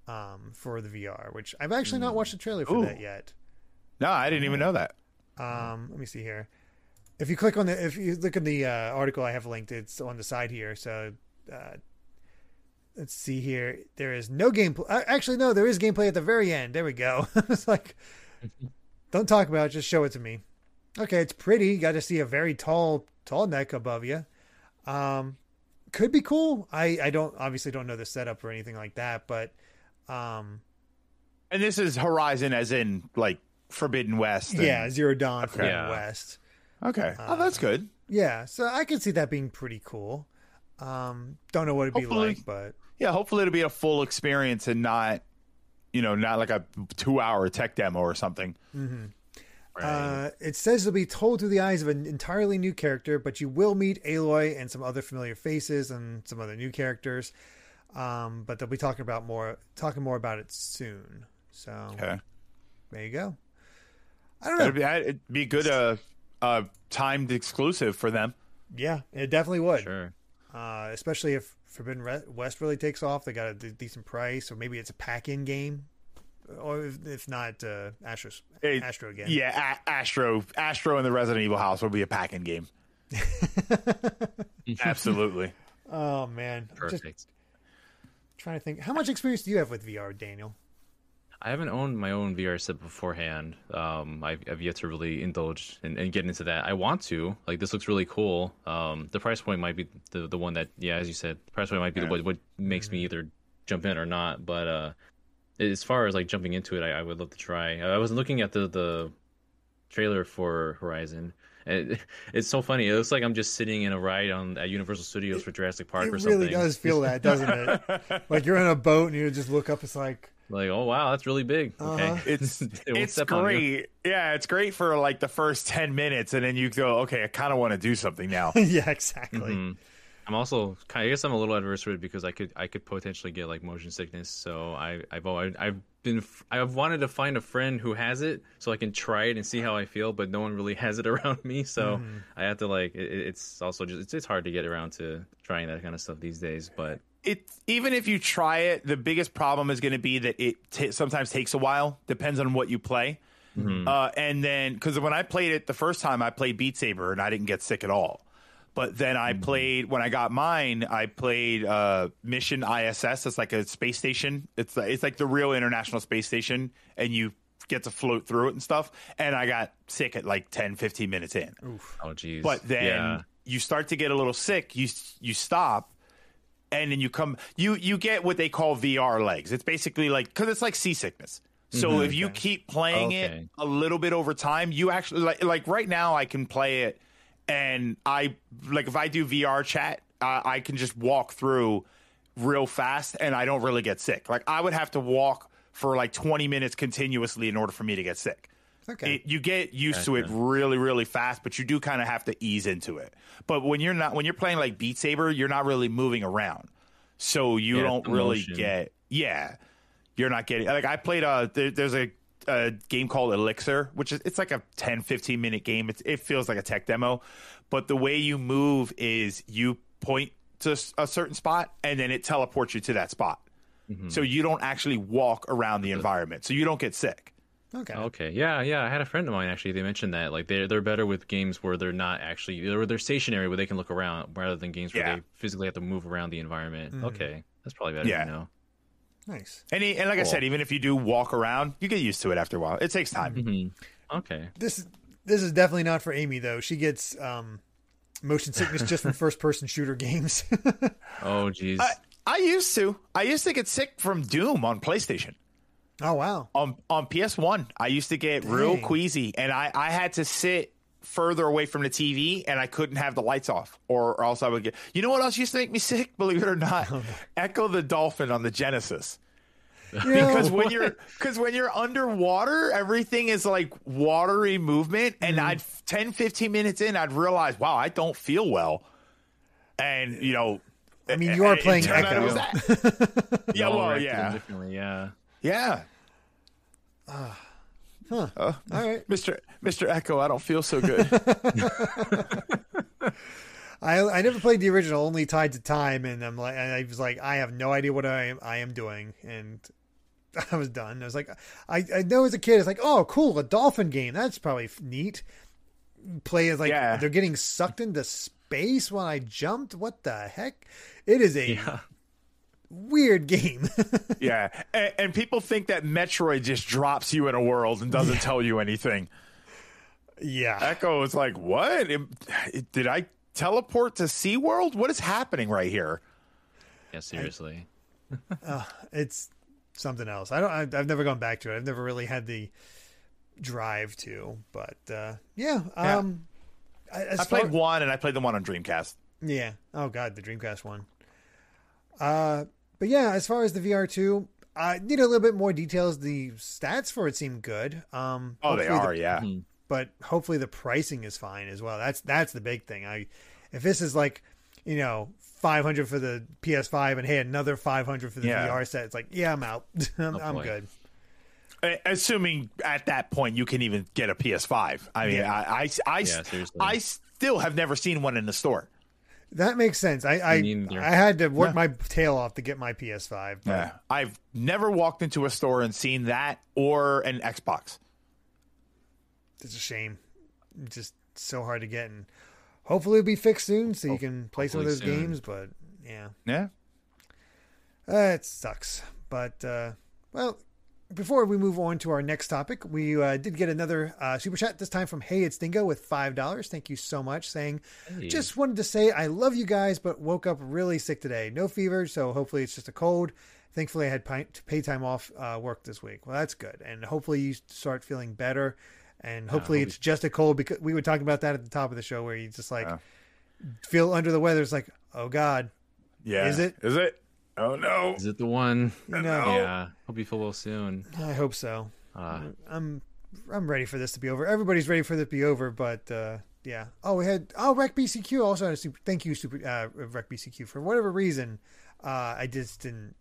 um, for the VR, which I've actually not watched the trailer for Ooh. that yet. No, I didn't even know that. Um, let me see here. If you click on the, if you look at the uh, article I have linked, it's on the side here. So uh, let's see here. There is no gameplay. Uh, actually, no, there is gameplay at the very end. There we go. it's like, don't talk about it. Just show it to me. Okay, it's pretty. You got to see a very tall, tall neck above you. Um, could be cool. I, I don't obviously don't know the setup or anything like that, but um, And this is Horizon, as in like Forbidden West. and- yeah, Zero Dawn Forbidden Yeah. West. Okay. oh, that's good. Yeah, so I can see that being pretty cool. Um, don't know what it'd be like, but Yeah, hopefully it'll be a full experience and not, you know, not like a two-hour tech demo or something. Right. uh, it says it'll be told through the eyes of an entirely new character, but you will meet Aloy and some other familiar faces and some other new characters. Um, but they'll be talking about more, talking more about it soon. So Okay. there you go. I don't know. That'd be, it'd be a good uh, uh, timed exclusive for them. yeah, it definitely would. sure. Uh, especially if Forbidden West really takes off, they got a d- decent price, or maybe it's a pack-in game, or if, if not, uh, Astro's, It- Astro again. Yeah, a- Astro, Astro in the Resident Evil house will be a pack-in game. Absolutely. Oh man, I'm just Perfect. trying to think. How much experience do you have with VR, Daniel? I haven't owned my own VR set beforehand. Um, I've, I've yet to really indulge and, and get into that. I want to. Like, this looks really cool. Um, the price point might be the, the one that, yeah, as you said, the price point might be Yeah. the, what, what makes me either jump in or not. But uh, as far as like jumping into it, I, I would love to try. I was looking at the the trailer for Horizon. It, it's so funny. It looks like I'm just sitting in a ride on at Universal Studios for Jurassic Park or really something. It really does feel that, doesn't it? like you're in a boat and you just look up. It's like, Like, oh wow, that's really big. Okay, Uh-huh. It's it's step on great. Yeah, it's great for like the first ten minutes, and then you go, okay, I kind of want to do something now. yeah, exactly. Mhm. I'm also kind. I guess I'm a little adverse to it because I could I could potentially get like motion sickness. So I I've always, I've been I've wanted to find a friend who has it so I can try it and see how I feel, but no one really has it around me. So Mm-hmm. I have to like it, it's also just it's, it's hard to get around to trying that kind of stuff these days. But it even if you try it, the biggest problem is going to be that it t- sometimes takes a while. Depends on what you play. Uh, and then because when I played it the first time, I played Beat Saber and I didn't get sick at all. But then I played when I got mine. I played uh, Mission ISS. It's like a space station. It's it's like the real International Space Station, and you get to float through it and stuff. And I got sick at like 10, 15 minutes in. oh geez, But then yeah. you start to get a little sick. You you stop, and then you come. You you get what they call VR legs. It's basically like because it's like seasickness. So if you keep playing it a little bit over time, you actually like like right now I can play it, and I like if I do VR chat, uh, I can just walk through real fast, and I don't really get sick. Like I would have to walk for like twenty minutes continuously in order for me to get sick Okay. it, you get used to it really really fast but you do kind of have to ease into it. But when you're not when you're playing like beat saber you're not really moving around. So you Yeah, don't really get yeah you're not getting like i played a there, there's a, a game called elixir which is it's like a 10 15 minute game. It's, it feels like a tech demo. But the way you move is you point to a certain spot and then it teleports you to that spot. Mm-hmm. so you don't actually walk around the environment. So you don't get sick okay. Okay, yeah, yeah. I had a friend of mine actually. They mentioned that like they're they're better with games where they're not actually they're they're stationary where they can look around rather than games where Yeah. they physically have to move around the environment. Mm-hmm. Okay, that's probably better Yeah. to know. Nice. And, he, and like I said, even if you do walk around, you get used to it after a while. It takes time. Mm-hmm. Okay. This this is definitely not for Amy though. She gets um, motion sickness just from first person shooter games. Oh, jeez. I, I used to. I used to get sick from Doom on PlayStation. Oh wow. On on PS1, I used to get real queasy, and I, I had to sit further away from the TV, and I couldn't have the lights off, or, or else I would get. You know what else used to make me sick? Believe it or not, Ecco the Dolphin on the Genesis. because when you're because when you're underwater everything is like watery movement and Mm-hmm. i'd 10 15 minutes in i'd realize wow i don't feel well and you know I mean, you are playing turned out it was Ecco. yeah well yeah Differently, yeah. Yeah Huh. Uh, All right. Mr. Mr. Ecco, I don't feel so good. I I never played the original, only Tides of Time, and I'm like, and I was like, I have no idea what I am I am doing, and I was done. I was like, I I know as a kid, it's like, oh, cool, a dolphin game. That's probably neat. Play is like Yeah. they're getting sucked into space when I jumped. What the heck? It is a Yeah. Weird game. yeah, and, and people think that Metroid just drops you in a world and doesn't tell you anything. yeah, Ecco is like, what? It- it- did I teleport to SeaWorld? What is happening right here? Yeah, seriously. it's something else. I don't. I, I've never gone back to it. I've never really had the drive to. But uh, yeah, Yeah. um, I, as I far- played one, and I played the one on Dreamcast. Yeah. Oh God, the Dreamcast one. Uh, but yeah, as far as the VR two, I need a little bit more details. The stats for it seem good. Um, Oh, they are, the- yeah. Mhm. but hopefully the pricing is fine as well. That's that's the big thing. I if this is like you know. 500 for the PS5 and hey another 500 for the Yeah. VR set. It's like, yeah, I'm out. I'm, Oh, I'm good. Assuming at that point you can even get a PS5. I mean, Yeah. I, I, I, Yeah. I still have never seen one in the store. That makes sense. I I, I had to work my tail off to get my PS5. But Yeah. I've never walked into a store and seen that or an Xbox. It's a shame. It's just so hard to get, and hopefully it'll be fixed soon so you can play some of those soon. games. But yeah, Yeah. uh, it sucks. But uh, well, before we move on to our next topic, we uh, did get another uh, super chat this time from Hey It's Dingo with five dollars. Thank you so much. Saying Hey. just wanted to say I love you guys, but woke up really sick today. No fever, so hopefully it's just a cold. Thankfully, I had pay time off uh, work this week. Well, that's good, and hopefully you start feeling better. And hopefully hope it's just a cold because we were talking about that at the top of the show where you just like feel under the weather. It's like, oh God, Yeah. Is it? Is it? Oh, no. Is it the one? No. know. Yeah. Hope you feel well soon. I hope so. Uh, I'm I'm ready for this to be over. Everybody's ready for this to be over, but uh, yeah. Oh, we had oh Rec BCQ also had a super. Thank you, super uh, Rec BCQ for whatever reason. Uh, I just didn't.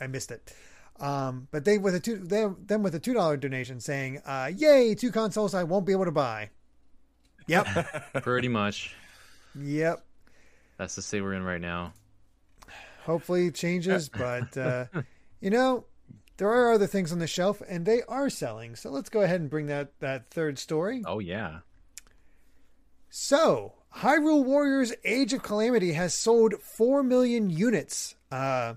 I missed it. Um, but they with a two they, them with a two dollar donation saying, uh, "Yay, two consoles I won't be able to buy." Yep, pretty much. yep. That's the state we're in right now. Hopefully it changes, but uh, you know, there are other things on the shelf, and they are selling. So let's go ahead and bring that that third story. Oh yeah. So, Hyrule Warriors Age of Calamity has sold 4 million units. Uh,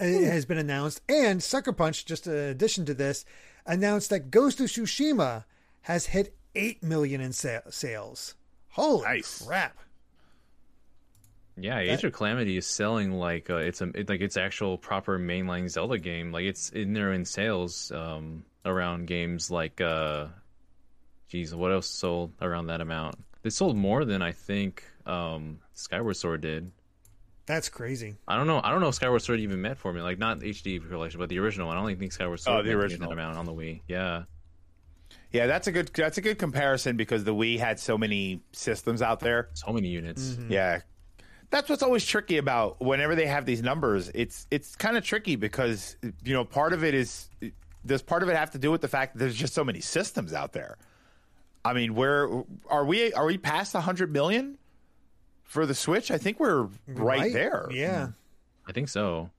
it has been announced. And Sucker Punch, just in addition to this, announced that Ghost of Tsushima has hit 8 million in sa- sales. Holy Nice. crap. Yeah, Age of Calamity is selling like uh, it's a it, like it's actual proper mainline Zelda game. Like it's in there in sales um, around games like uh, geez, what else sold around that amount? They sold more than I think um, Skyward Sword did. That's crazy. I don't know. I don't know if Skyward Sword even met for me. Like not HD collection, but the original one. I don't even think Skyward Sword Oh, the met original. that amount on the Wii. Yeah. Yeah, that's a good that's a good comparison because the Wii had so many systems out there. So many units. Yeah. That's what's always tricky about whenever they have these numbers. It's it's kind of tricky because you know, part of it is does part of it have to do with the fact that there's just so many systems out there. I mean, where are we are we past 100 million for the Switch? I think we're right, there. Yeah. I think so.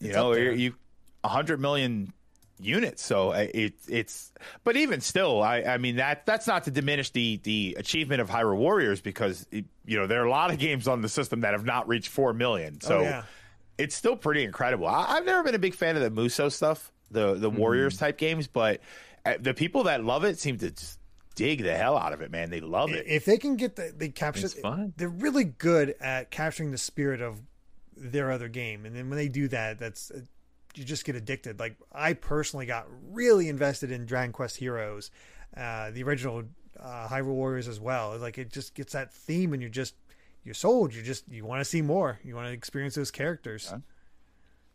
You It's know, up there. you 100 million units. So uh, it, it's, but even still, I, I mean that that's not to diminish the the achievement of Hyrule Warriors because it, you know there are a lot of games on the system that have not reached four million. So Oh, yeah. it's still pretty incredible. I, I've never been a big fan of the Musou stuff, the the Warriors type games, but uh, the people that love it seem to just dig the hell out of it. Man, they love it. If they can get the, they capture, they're really good at capturing the spirit of their other game. And then when they do that, that's, you just get addicted. Like I personally got really invested in Dragon Quest Heroes, uh, the original uh, Hyrule Warriors as well. Like it just gets that theme, and you're just you're sold. You just you want to see more. You want to experience those characters.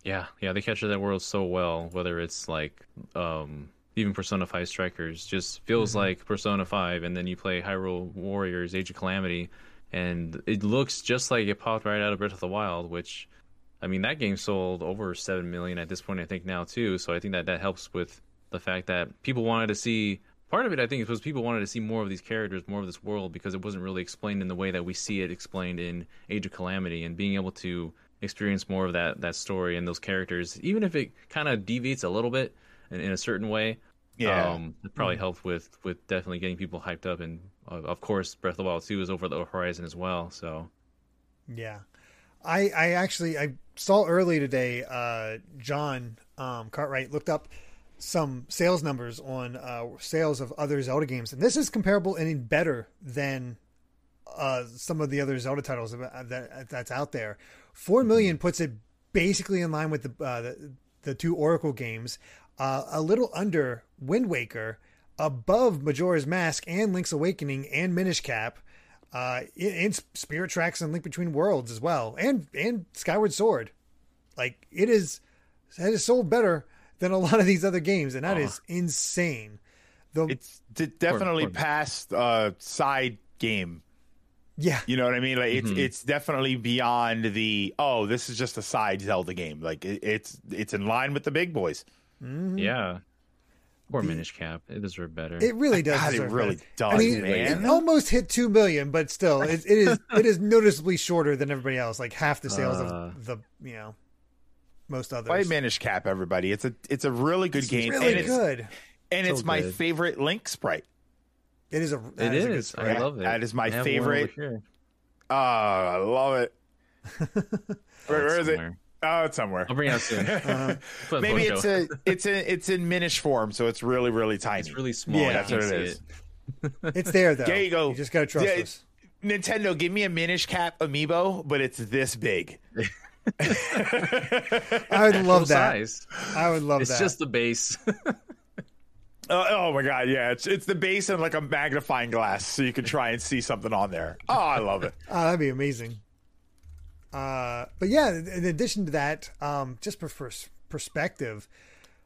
Yeah, yeah, they capture that world so well. Whether it's like um, even Persona Five Strikers, just feels like Persona Five, and then you play Hyrule Warriors: Age of Calamity, and it looks just like it popped right out of Breath of the Wild. Which, I mean, that game sold over seven million at this point, I think now too. So I think that that helps with the fact that people wanted to see part of it. I think was people wanted to see more of these characters, more of this world, because it wasn't really explained in the way that we see it explained in Age of Calamity, and being able to experience more of that that story and those characters, even if it kind of deviates a little bit in, in a certain way. Yeah. um, it probably helped with with definitely getting people hyped up, and uh, of course, Breath of the Wild Two is over the horizon as well. So Yeah. I I actually I saw early today uh John um Cartwright looked up some sales numbers on uh sales of other Zelda games and this is comparable and better than uh some of the other Zelda titles that, that that's out there. 4 million puts it basically in line with the uh the, the two Oracle games, uh a little under Wind Waker, above Majora's Mask and Link's Awakening and Minish Cap uh, and Spirit Tracks and Link Between Worlds as well, and and Skyward Sword. Like it is, it is sold better than a lot of these other games, and that is insane. The It's d- definitely Or- or- past uh, side game. yeah, You know what I mean? Like it's Mhm. it's definitely beyond the oh, this is just a side Zelda game. Like it, it's it's in line with the big boys. Mhm. yeah, poor The- Minish Cap, it deserved better. it really does. God, it really better. does, I mean, man. it almost hit two million, but still, it, it is it is noticeably shorter than everybody else. Like half the sales Uh. of the you know most others. Play Minish Cap, everybody. It's a it's a really good It's game, really and it's good. and it's So my good. favorite Link sprite. It is a that it is. a good is. I love it. That is my I have one favorite. Oh, I love it. Where, where is it? Somewhere. Oh, it's somewhere. I'll bring it out soon. Uh, Put a Maybe it's a it's a it's in Minish form, so it's really really tiny. It's really small. Yeah. you That's can't what it it's there though. There you go. You just gotta trust Yeah, us. Nintendo, give me a Minish Cap amiibo, but it's this big. I would Full love that. size. I would love It's that. just the base. Oh, oh my god, yeah, it's it's the base and like a magnifying glass, so you can try and see something on there. Oh, I love it. Oh, that'd be amazing. Uh, but yeah, in addition to that, um, just for pers- perspective,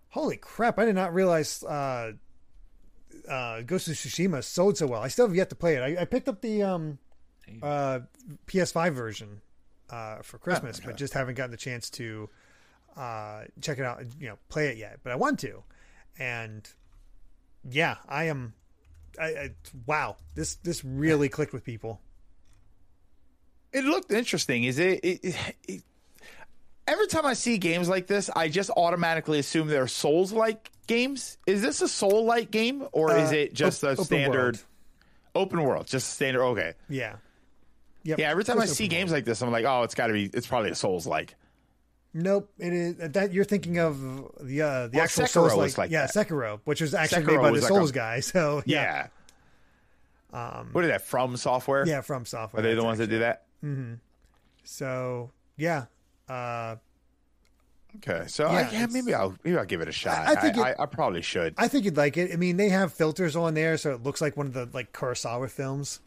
holy crap! I did not realize uh, uh, Ghost of Tsushima sold so well. I still have yet to play it. I, I picked up the um, uh, PS5 version uh, for Christmas, but just haven't gotten the chance to uh, check it out. You know, play it yet. But I want to, and yeah, I am. I, I wow, this this really clicked with people. It looked interesting. Is it, it, it? Every time I see games like this, I just automatically assume they're Souls-like games. Is this a Soul-like game, or is Uh, it just op- a standard world. open world? Just standard. Okay. Yeah. Yep. Yeah. Every time I see open games like this, I'm like, oh, it's got to be. It's probably a Souls-like. Nope, it is that you're thinking of the uh, the Well, actual Sekiro Souls was like yeah that. Sekiro, which was actually Sekiro made by the like Souls a- guy. So yeah, Yeah. um, What is that FromSoftware? yeah, FromSoftware. Are they the ones that do that? Hmm So yeah, uh, Okay, so Yeah, I, yeah, maybe I'll maybe I'll give it a shot. I think I, it- I, I probably should. I think you'd like it. I mean, they have filters on there, so it looks like one of the like Kurosawa films.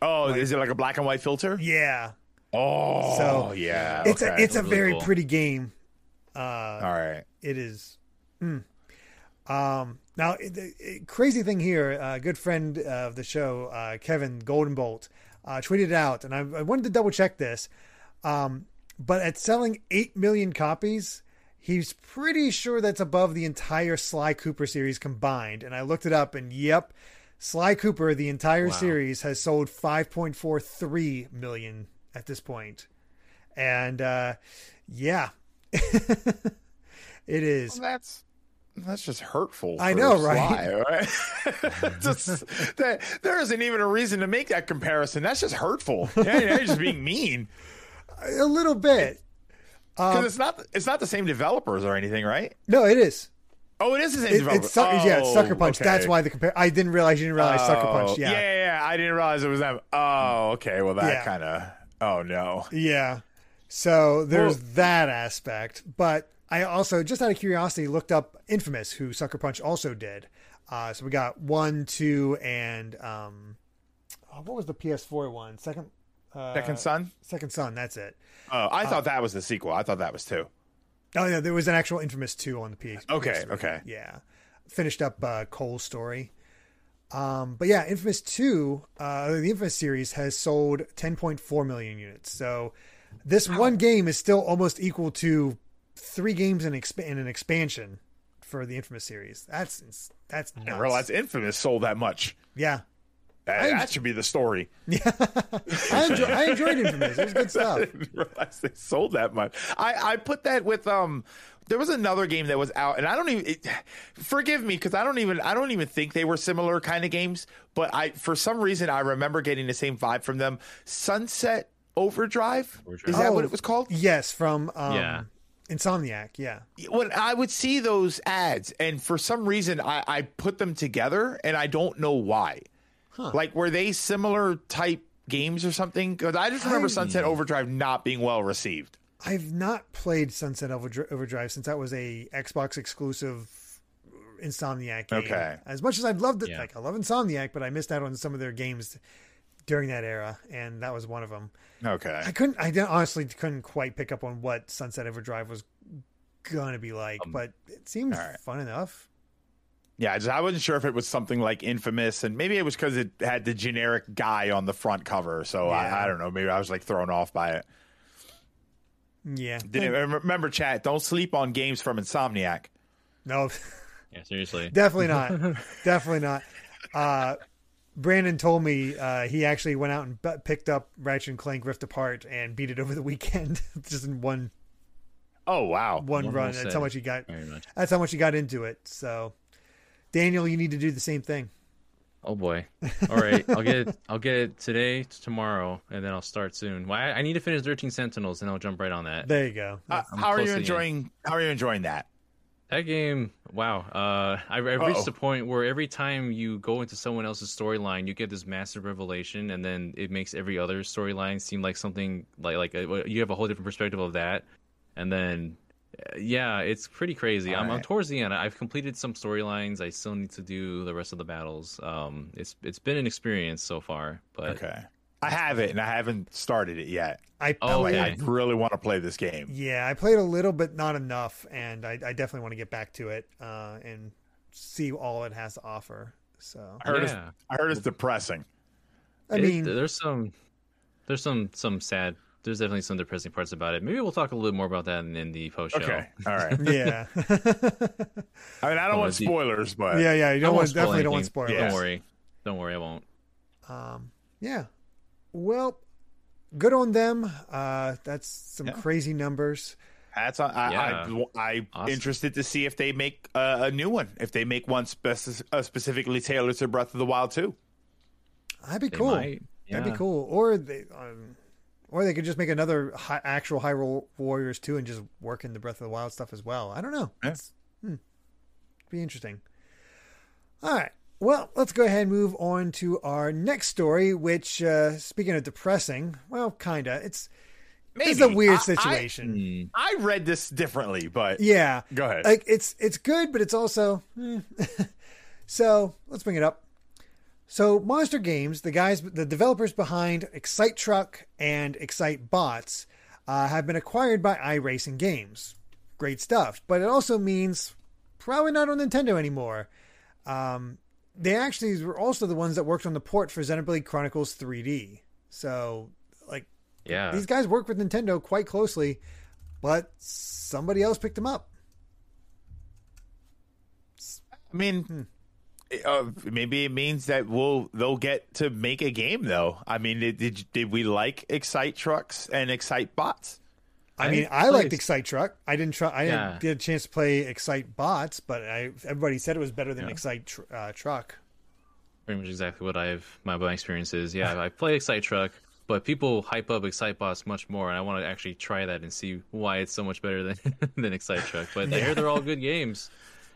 Oh, is it like a black and white filter? Yeah, Oh, So, yeah. it's a okay. it's a Really very cool. pretty game. Uh, all right. it is. mm. Um, now, the crazy thing here, a good friend of the show, uh, Kevin Goldenbolt, uh, tweeted it out, and I, I wanted to double check this. Um, but at selling 8 million copies, he's pretty sure that's above the entire Sly Cooper series combined. And I looked it up, and yep, Sly Cooper, the entire Wow. series, has sold 5.43 million at this point. And uh, yeah, it is. Well, that's that's just hurtful. I know, Sly, right? right? just, that, there isn't even a reason to make that comparison. That's just hurtful. Yeah, yeah, you're just being mean A little bit. because Um, it's not it's not the same developers or anything, right? no, it is. Oh, it is the same It, developer. it's Sucker, yeah, it's Sucker Oh, Punch. okay. That's why the compare. I didn't realize you didn't realize Sucker Punch. Oh, Yeah, yeah, yeah, yeah. I didn't realize it was them. Oh, okay. Well, that Yeah. kind of. Oh no. Yeah. So there's Well- that aspect. But I also, just out of curiosity, looked up Infamous, who Sucker Punch also did. Uh, so we got one, two, and um, oh, what was the PS4 one? Second. Uh, Second Son. Second Son. That's it. Oh, I thought that was the sequel. I thought that was two. Oh yeah, there was an actual Infamous two on the PS. Okay, PS3. okay. Yeah, finished up uh, Cole's story. Um, but yeah, Infamous two, uh, the Infamous series has sold 10.4 million units. So this one game is still almost equal to three games in, exp- in an expansion for the Infamous series. That's that's nuts. I didn't realize Infamous sold that much. Yeah, That, I- that should be the story. I, enjoy, I enjoyed Infamous. It was good I stuff. didn't realize they sold that much. I, I put that with um. There was another game that was out, and I don't even it, forgive me because I don't even I don't even think they were similar kind of games. But I for some reason I remember getting the same vibe from them. Sunset Overdrive, Overdrive. is that what Oh, it was called? Yes, from um, Yeah. Insomniac. Yeah, when I would see those ads, and for some reason I, I put them together, and I don't know why. Like, were they similar type games or something? Because I just remember I- Sunset Overdrive not being well received. I've not played Sunset Overdri- Overdrive since that was a Xbox exclusive Insomniac game. Okay. As much as I'd loved it, Yeah. like I love Insomniac, but I missed out on some of their games during that era, and that was one of them. Okay, I couldn't. I didn't, honestly couldn't quite pick up on what Sunset Overdrive was gonna be like, but it seemed all right. fun enough. yeah, I, just, I wasn't sure if it was something like Infamous, and maybe it was because it had the generic guy on the front cover. So Yeah. I, I don't know. Maybe I was like thrown off by it. Yeah. Didn't, remember, chat. Don't sleep on games from Insomniac. No, Yeah, seriously. definitely not. definitely not. Uh, Brandon told me uh, he actually went out and b- picked up Ratchet and Clank Rift Apart and beat it over the weekend, just in one Oh wow! one One run. That's how much he got. Very much. That's how much he got into it. So, Daniel, you need to do the same thing. Oh boy. All right, I'll get it. I'll get it today, tomorrow, and then I'll start soon. Well, I, I need to finish 13 Sentinels, and I'll jump right on that. There you go. Uh, how are you to end. enjoying? How are you enjoying that? That game, wow. Uh, I, I've reached the point where every time you go into someone else's storyline, you get this massive revelation, and then it makes every other storyline seem like something like like a, you have a whole different perspective of that, and then. uh, Yeah, it's pretty crazy. I'm, I'm towards the end. I've completed some storylines. I still need to do the rest of the battles. Um, it's it's been an experience so far, but Okay, I have it, and I haven't started it yet. I Oh, Like, okay. I really want to play this game. Yeah, I played a little, but not enough, and I, I definitely want to get back to it uh, and see all it has to offer. So, I heard, Yeah. it's, I heard it's depressing. I It- mean, there's some, there's some, some sad. There's definitely some depressing parts about it. Maybe we'll talk a little more about that in, in the post show. Okay, all right. yeah, I mean, I don't want is spoilers, but yeah, yeah. You don't won't want spoil definitely don't want spoilers. Yeah. Don't worry, don't worry, I won't. Um, yeah. Well, good on them. Uh, that's some Yeah. crazy numbers. that's I, I, Yeah. I, am Awesome. interested to see if they make uh, a new one. If they make one speci- uh, specifically tailored to Breath of the Wild too. That'd be They cool. might, That'd be cool. Or they, um, or they could just make another high, actual Hyrule Warriors too, and just work in the Breath of the Wild stuff as well. I don't know. Yeah. It's, hmm, be interesting. All right. Well, let's go ahead and move on to our next story. Which, uh, speaking of depressing, well, kinda. It's it's a Maybe. weird I- I- situation. Hmm. I read this differently, but Yeah. Go ahead. Like it's it's good, but it's also hmm. so. Let's bring it up. So Monster Games, the guys, the developers behind Excite Truck and Excitebots, uh, have been acquired by iRacing Games. Great stuff, but it also means probably not on Nintendo anymore. Um, they actually were also the ones that worked on the port for Xenoblade Chronicles 3D. So, like, Yeah, these guys work with Nintendo quite closely, but somebody else picked them up. I mean, uh, maybe it means that we'll they'll get to make a game though. I mean, did did, did we like Excite Trucks and Excitebots? I, I mean, I liked Excite Truck. I didn't try. I Yeah. didn't get a chance to play Excitebots, but I everybody said it was better than Yeah. Excite tr- uh, Truck. pretty much exactly what I've my, my experience is. Yeah, I play Excite Truck, but people hype up Excitebots much more, and I want to actually try that and see why it's so much better than than Excite Truck. But I hear they're all good games,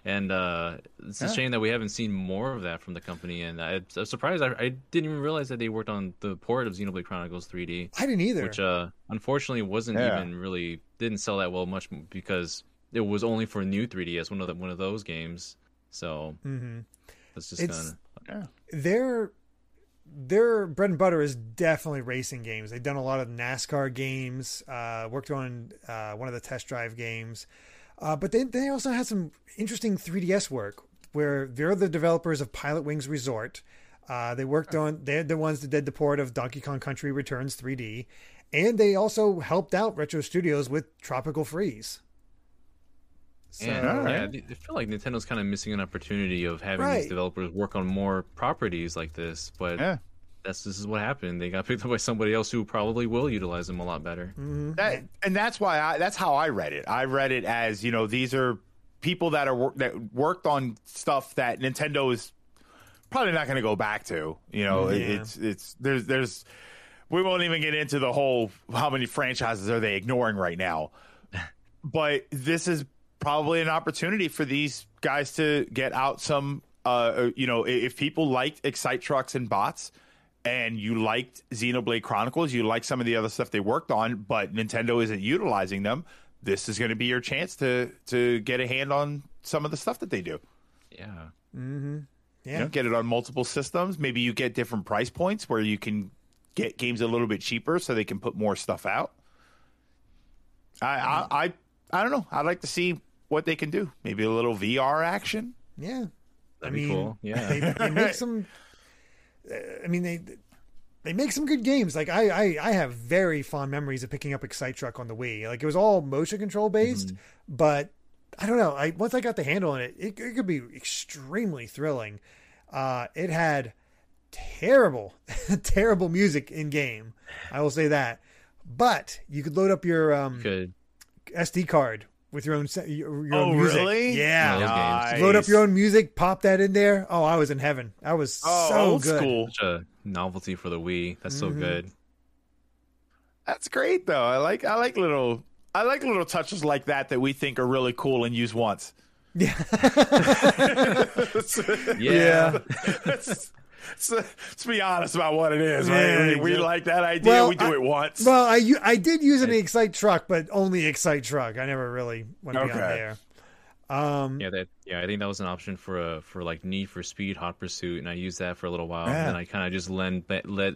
and uh, it's a shame that we haven't seen more of that from the company. And I, I'm surprised. I, I didn't even realize that they worked on the port of Xenoblade Chronicles 3D, I didn't either. which uh, unfortunately wasn't Yeah. even really didn't sell that well much because it was only for new 3DS, one of the, one of those games. So hmm it's just kind of Yeah. Their their bread and butter is definitely racing games. They've done a lot of NASCAR games. Uh, worked on uh, one of the test drive games, uh, but they they also had some interesting 3DS work where they're the developers of Pilotwings Resort. Uh, they worked on they're the ones that did the port of Donkey Kong Country Returns 3D, and they also helped out Retro Studios with Tropical Freeze. So And, Alright. yeah, I I feel like Nintendo's kind of missing an opportunity of having Right. these developers work on more properties like this. But Yeah. That's this is what happened. They got picked up by somebody else who probably will utilize them a lot better. Mhm. That, and that's why I that's how I read it. I read it as you know these are people that are that worked on stuff that Nintendo is probably not going to go back to. You know, it- Yeah. it's it's there's there's we won't even get into the whole how many franchises are they ignoring right now. But this is probably an opportunity for these guys to get out some uh you know if people liked Excite Trucks and bots and you liked Xenoblade Chronicles, you like some of the other stuff they worked on, but Nintendo isn't utilizing them. This is going to be your chance to to get a hand on some of the stuff that they do. Yeah. Mm-hmm. You Yeah. know, get it on multiple systems. Maybe you get different price points where you can get games a little bit cheaper, so they can put more stuff out. I I mm-hmm. I, I don't know. I'd like to see what they can do. Maybe a little VR action. Yeah. I That'd be mean, cool. Yeah. they, they make some. I mean, they they make some good games. Like I, I, I have very fond memories of picking up Excite Truck on the Wii. Like it was all motion control based, Mm-hmm. but I don't know. I once I got the handle on it, it, it could be extremely thrilling. Uh, it had terrible, terrible music in game. I will say that. But you could load up your um. SD card with your own se- your, your Oh, own music. really? Yeah. One of those games. Nice. Load up your own music, pop that in there. Oh, I was in heaven. That was Oh, so old good. school. Such a novelty for the Wii. That's so Mhm. good. That's great though. I like I like little I like little touches like that that we think are really cool and use once. Yeah. Yeah. let's, let's, let's be honest about what it is, right? Yeah, we, we like that idea. Well, we do I- it once. well, I I did use an Excite truck, but only Excite truck. I never really went beyond Okay. there. Um, Yeah, that yeah, I think that was an option for a for like Need for Speed, Hot Pursuit, and I used that for a little while, Yeah. and I kind of just lend let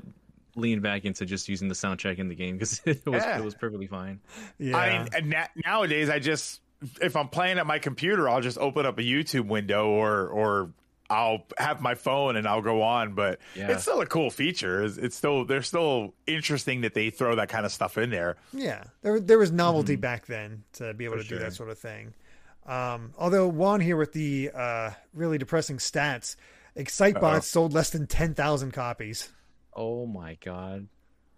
lean back into just using the soundtrack in the game because it was Yeah. it was perfectly fine. yeah. I mean, na- nowadays I just if I'm playing at my computer, I'll just open up a YouTube window or or I'll have my phone and I'll go on. But Yeah. it's still a cool feature. It's, it's still they're still interesting that they throw that kind of stuff in there. yeah. There there was novelty back then to be able For to do that sort of thing. Um, although Juan here with the uh, really depressing stats, ExciteBot Uh-oh. sold less than ten thousand copies. Oh my god!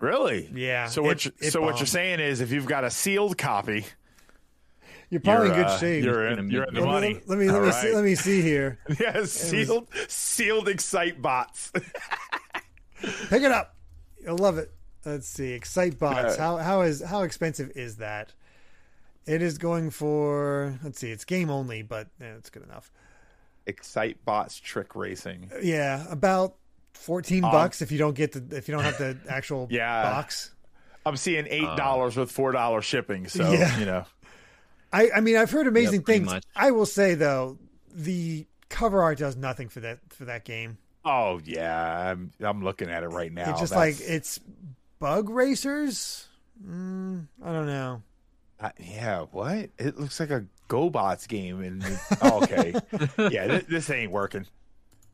Really? Yeah, So what it- you, it so what you're saying is if you've got a sealed copy, You're probably you're, in good uh, shape. You're Gonna in, you're in the me- let, money. me, let me let me All see, let me see here. Yeah, sealed sealed Excitebots. Pick it up. You'll love it. Let's see. Excite bots. Yeah. How how is how expensive is that? It is going for let's see, it's game only, but yeah, it's good enough. Excitebots trick racing. Yeah, about fourteen Um, bucks if you don't get the if you don't have the actual Yeah. box. I'm seeing eight dollars with four dollars shipping. So Yeah. you know, I I mean I've heard amazing pretty things. much. I will say though, the cover art does nothing for that for that game. oh yeah, I'm I'm looking at it right now. it's just That's- like it's bug racers. Mm, I don't know. uh, yeah. What? It looks like a GoBots game. And oh, okay, yeah, this, this ain't working.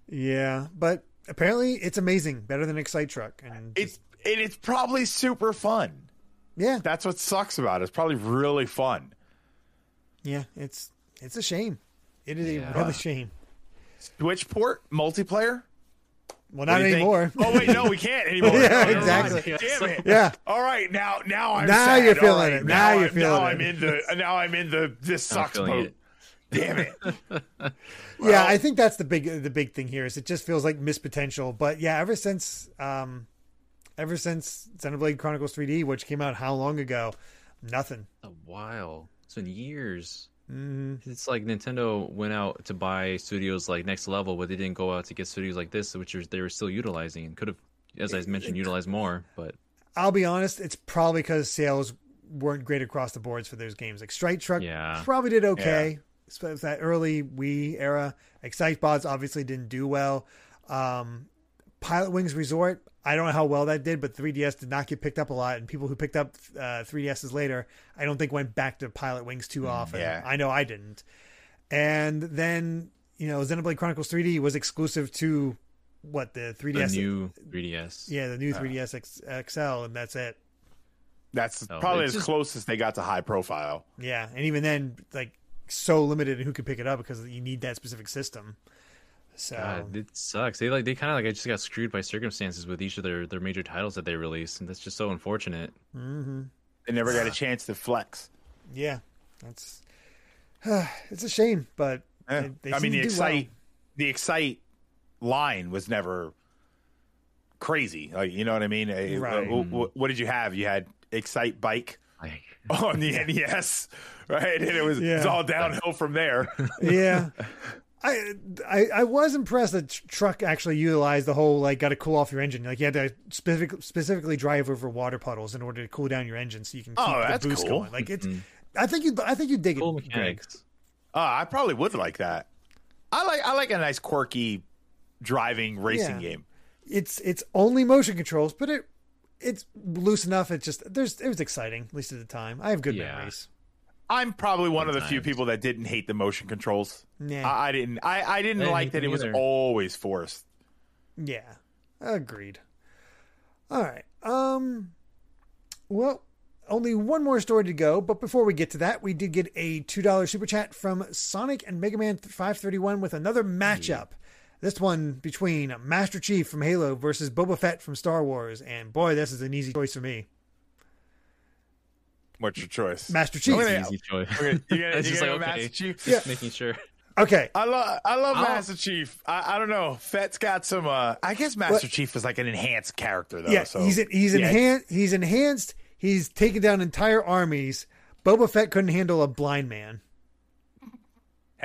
Yeah, but apparently it's amazing, better than Excite Truck, and It's and it's probably super fun. yeah, That's what sucks about it. It's probably really fun. Yeah, it's it's a shame. It is Yeah. a really shame. Switch port multiplayer. Well, not do think? anymore. Oh wait, no, we can't anymore. Yeah, No, exactly. Damn it. Yeah. All right, now now I'm Now sad. you're feeling right, it. Now you're I'm- feeling now it. I'm in the now I'm in the this sucks feeling mode. it. Damn it. yeah, I think that's the big the big thing here is it just feels like missed potential. But yeah, ever since um, ever since Xenoblade Chronicles 3D, which came out how long ago, nothing. A while. It's been years. hmm It's like Nintendo went out to buy studios like Next Level, but they didn't go out to get studios like this, which they were still utilizing and could have, as I mentioned, utilized more. But I'll be honest, it's probably because sales weren't great across the boards for those games. Like Strike Truck Yeah. probably did okay. Especially that early Wii era. Excitebots obviously didn't do well. Um, Pilotwings Resort, I don't know how well that did, but 3DS did not get picked up a lot. And people who picked up uh, 3DSs later, I don't think went back to Pilotwings too often. yeah. I know I didn't. And then, you know, Xenoblade Chronicles 3D was exclusive to what the 3DS the new 3DS. yeah, the new 3DS X- XL, and that's it. That's Oh, probably as just- close as they got to high profile. Yeah, and even then, like so limited in who could pick it up because you need that specific system. So God, it sucks. They like they kind of like I just got screwed by circumstances with each of their their major titles that they released, and that's just so unfortunate. Mm-hmm. They never got a chance to flex. yeah, that's it's a shame, but Yeah. they, they I mean, the to do well. excite, the excite line was never crazy. Like you know what I mean? Uh, Right. uh, wh- what did you have? You had Excitebike on the NES, right? And it was it's Yeah. all downhill from there. yeah. I, I I was impressed that truck actually utilized the whole like got to cool off your engine like you had to specific, specifically drive over water puddles in order to cool down your engine so you can keep Oh, the that's boost cool. going like it's I think you I think you dig cool it Greg. mechanics. Uh, I probably would like that. I like I like a nice quirky driving racing Yeah. game. it's it's only motion controls but it it's loose enough it just there's it was exciting at least at the time I have good Yeah. memories I'm probably one of the few people that didn't hate the motion controls. Nah. I, I didn't. I, I didn't I didn't like that it them was always forced. Yeah. Agreed. All right. Um well, only one more story to go, but before we get to that, we did get a $2 super chat from Sonic and Mega Man 531 with another matchup. This one between Master Chief from Halo versus Boba Fett from Star Wars, and boy, this is an easy choice for me. What's your choice? Master Chief. I'm gonna- Easy choice. Okay, you gonna, you gonna like, go okay. Master Chief? Just making sure. Okay. I love I love I'll- Master Chief. I, I don't know. Fett's got some. uh I guess Master What? Chief is like an enhanced character though. Yeah, so he's he's yeah, enhanced. He's enhanced. He's taken down entire armies. Boba Fett couldn't handle a blind man.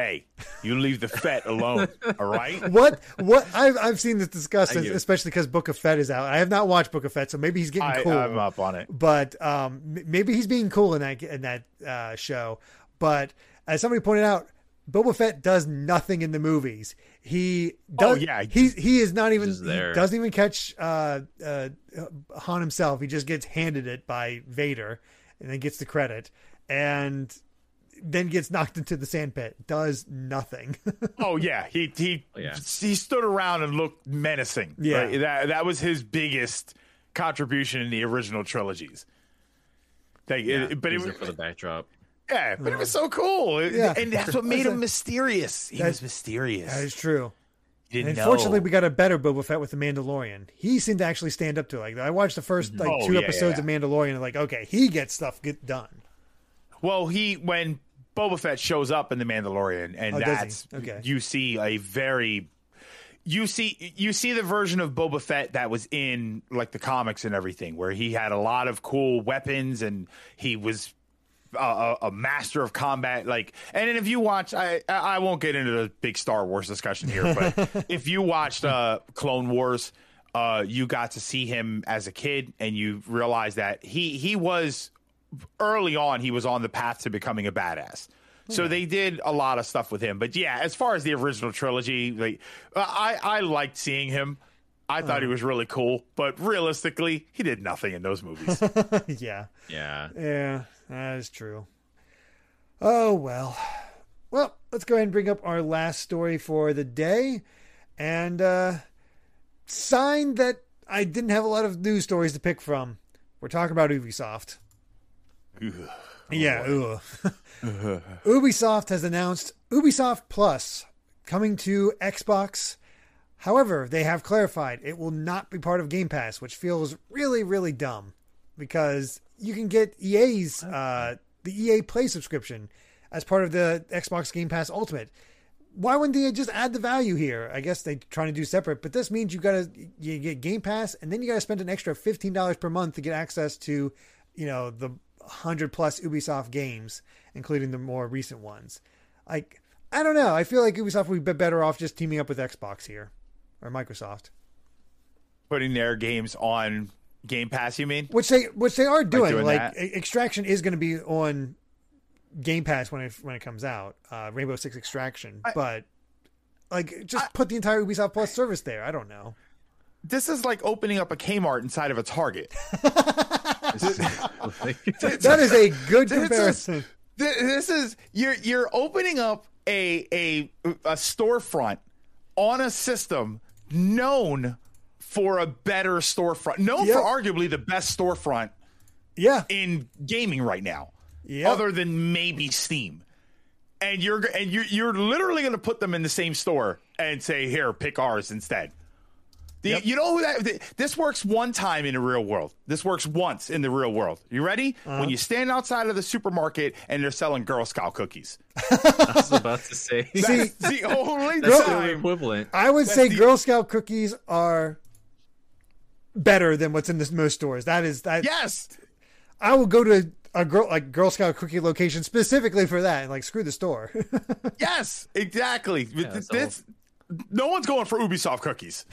Hey, you leave the Fett alone. all right. What? What? I've I've seen this discussed, I get it. especially because Book of Fett is out. I have not watched Book of Fett, so maybe he's getting I, cool. I'm up on it. But um, maybe he's being cool in that in that uh, show. But as somebody pointed out, Boba Fett does nothing in the movies. He does. Oh, yeah. He's he is not even. There. doesn't even catch uh, uh, Han himself. He just gets handed it by Vader, and then gets the credit, and then gets knocked into the sand pit. Does nothing. Oh yeah, he he Oh, yeah. he stood around and looked menacing. Yeah. Like, that that was his biggest contribution in the original trilogies. Like, Yeah, it, but it was for the backdrop. yeah, but it was so cool. Yeah. and that's what made him mysterious. He That's- was mysterious. that is true. you didn't Unfortunately, know. we got a better Boba Fett with the Mandalorian. He seemed to actually stand up to it. Like I watched the first like mm-hmm. Oh, two yeah, episodes yeah. of Mandalorian, and like okay, he gets stuff get done. Well, he when Boba Fett shows up in the Mandalorian, and Oh, that's Okay. you see a very you see you see the version of Boba Fett that was in like the comics and everything, where he had a lot of cool weapons and he was a, a, master of combat. Like, and then if you watch, I I I won't get into the big Star Wars discussion here, but if you watched uh, Clone Wars. Uh, you got to see him as a kid, and you realize that he he was early on he was on the path to becoming a badass. So they did a lot of stuff with him. But yeah, as far as the original trilogy, like I I liked seeing him. I thought he was really cool, but realistically, he did nothing in those movies. yeah, Yeah. yeah, that is true. Oh well, well, let's go ahead and bring up our last story for the day, and uh, sign that I didn't have a lot of news stories to pick from. We're talking about Ubisoft. Yeah, ugh. Ubisoft has announced Ubisoft Plus coming to Xbox. However, they have clarified it will not be part of Game Pass, which feels really, really dumb because you can get EA's uh, the EA Play subscription as part of the Xbox Game Pass Ultimate. Why wouldn't they just add the value here? I guess they're trying to do separate, but this means you gotta you get Game Pass and then you gotta spend an extra fifteen dollars per month to get access to, you know, the hundred plus Ubisoft games, including the more recent ones. Like I don't know. I feel like Ubisoft would be better off just teaming up with Xbox here or Microsoft, Putting their games on Game Pass, you mean? which they which they are doing. doing Like. Extraction is going to be on Game Pass when it when it comes out. Uh, Rainbow Six Extraction, but like just put the entire Ubisoft Plus service there. I don't know. This is like opening up a Kmart inside of a Target. That is a good This is- comparison. This is you're you're opening up a a a storefront on a system known for a better storefront, known Yep. for arguably the best storefront Yeah, in gaming right now, Yep. other than maybe Steam. and you're and you're you're literally going to put them in the same store and say, "Here, pick ours instead." The, Yep. You know who that th- this works one time in the real world. This works once in the real world. You ready? Uh-huh. When you stand outside of the supermarket and they're selling Girl Scout cookies. I was about to say. See, That's the only That's the equivalent. I would say the- Girl Scout cookies are better than what's in this most stores. That is that. Yes. I will go to a girl like Girl Scout cookie location specifically for that. Like screw the store. Yes, exactly. that's This- no one's going for Ubisoft cookies.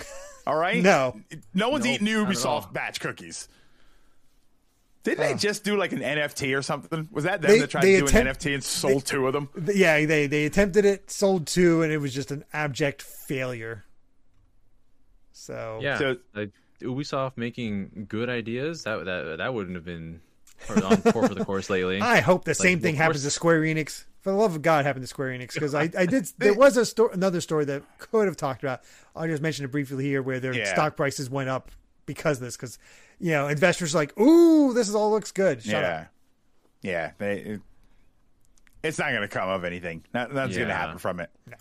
All right? No. No one's Nope, eating the not at Ubisoft batch cookies. Didn't they just do like an NFT or something? Was that them They- that tried they to do an NFT and sold two of them? yeah, they they attempted it, sold two, and it was just an abject failure. So Yeah, So- like Ubisoft making good ideas that that that wouldn't have been on par for the course lately. I hope the same of thing happens to Square Enix. For the love of God, happened to Square Enix because I, I did. There was a sto- another story that could have talked about. I'll just mention it briefly here, where their Yeah. stock prices went up because of this. Because you know, investors are like, "Ooh, this is all looks good." Shut yeah. up. Yeah. They, it- it's not going to come of anything. Not, nothing's going to happen from it. No.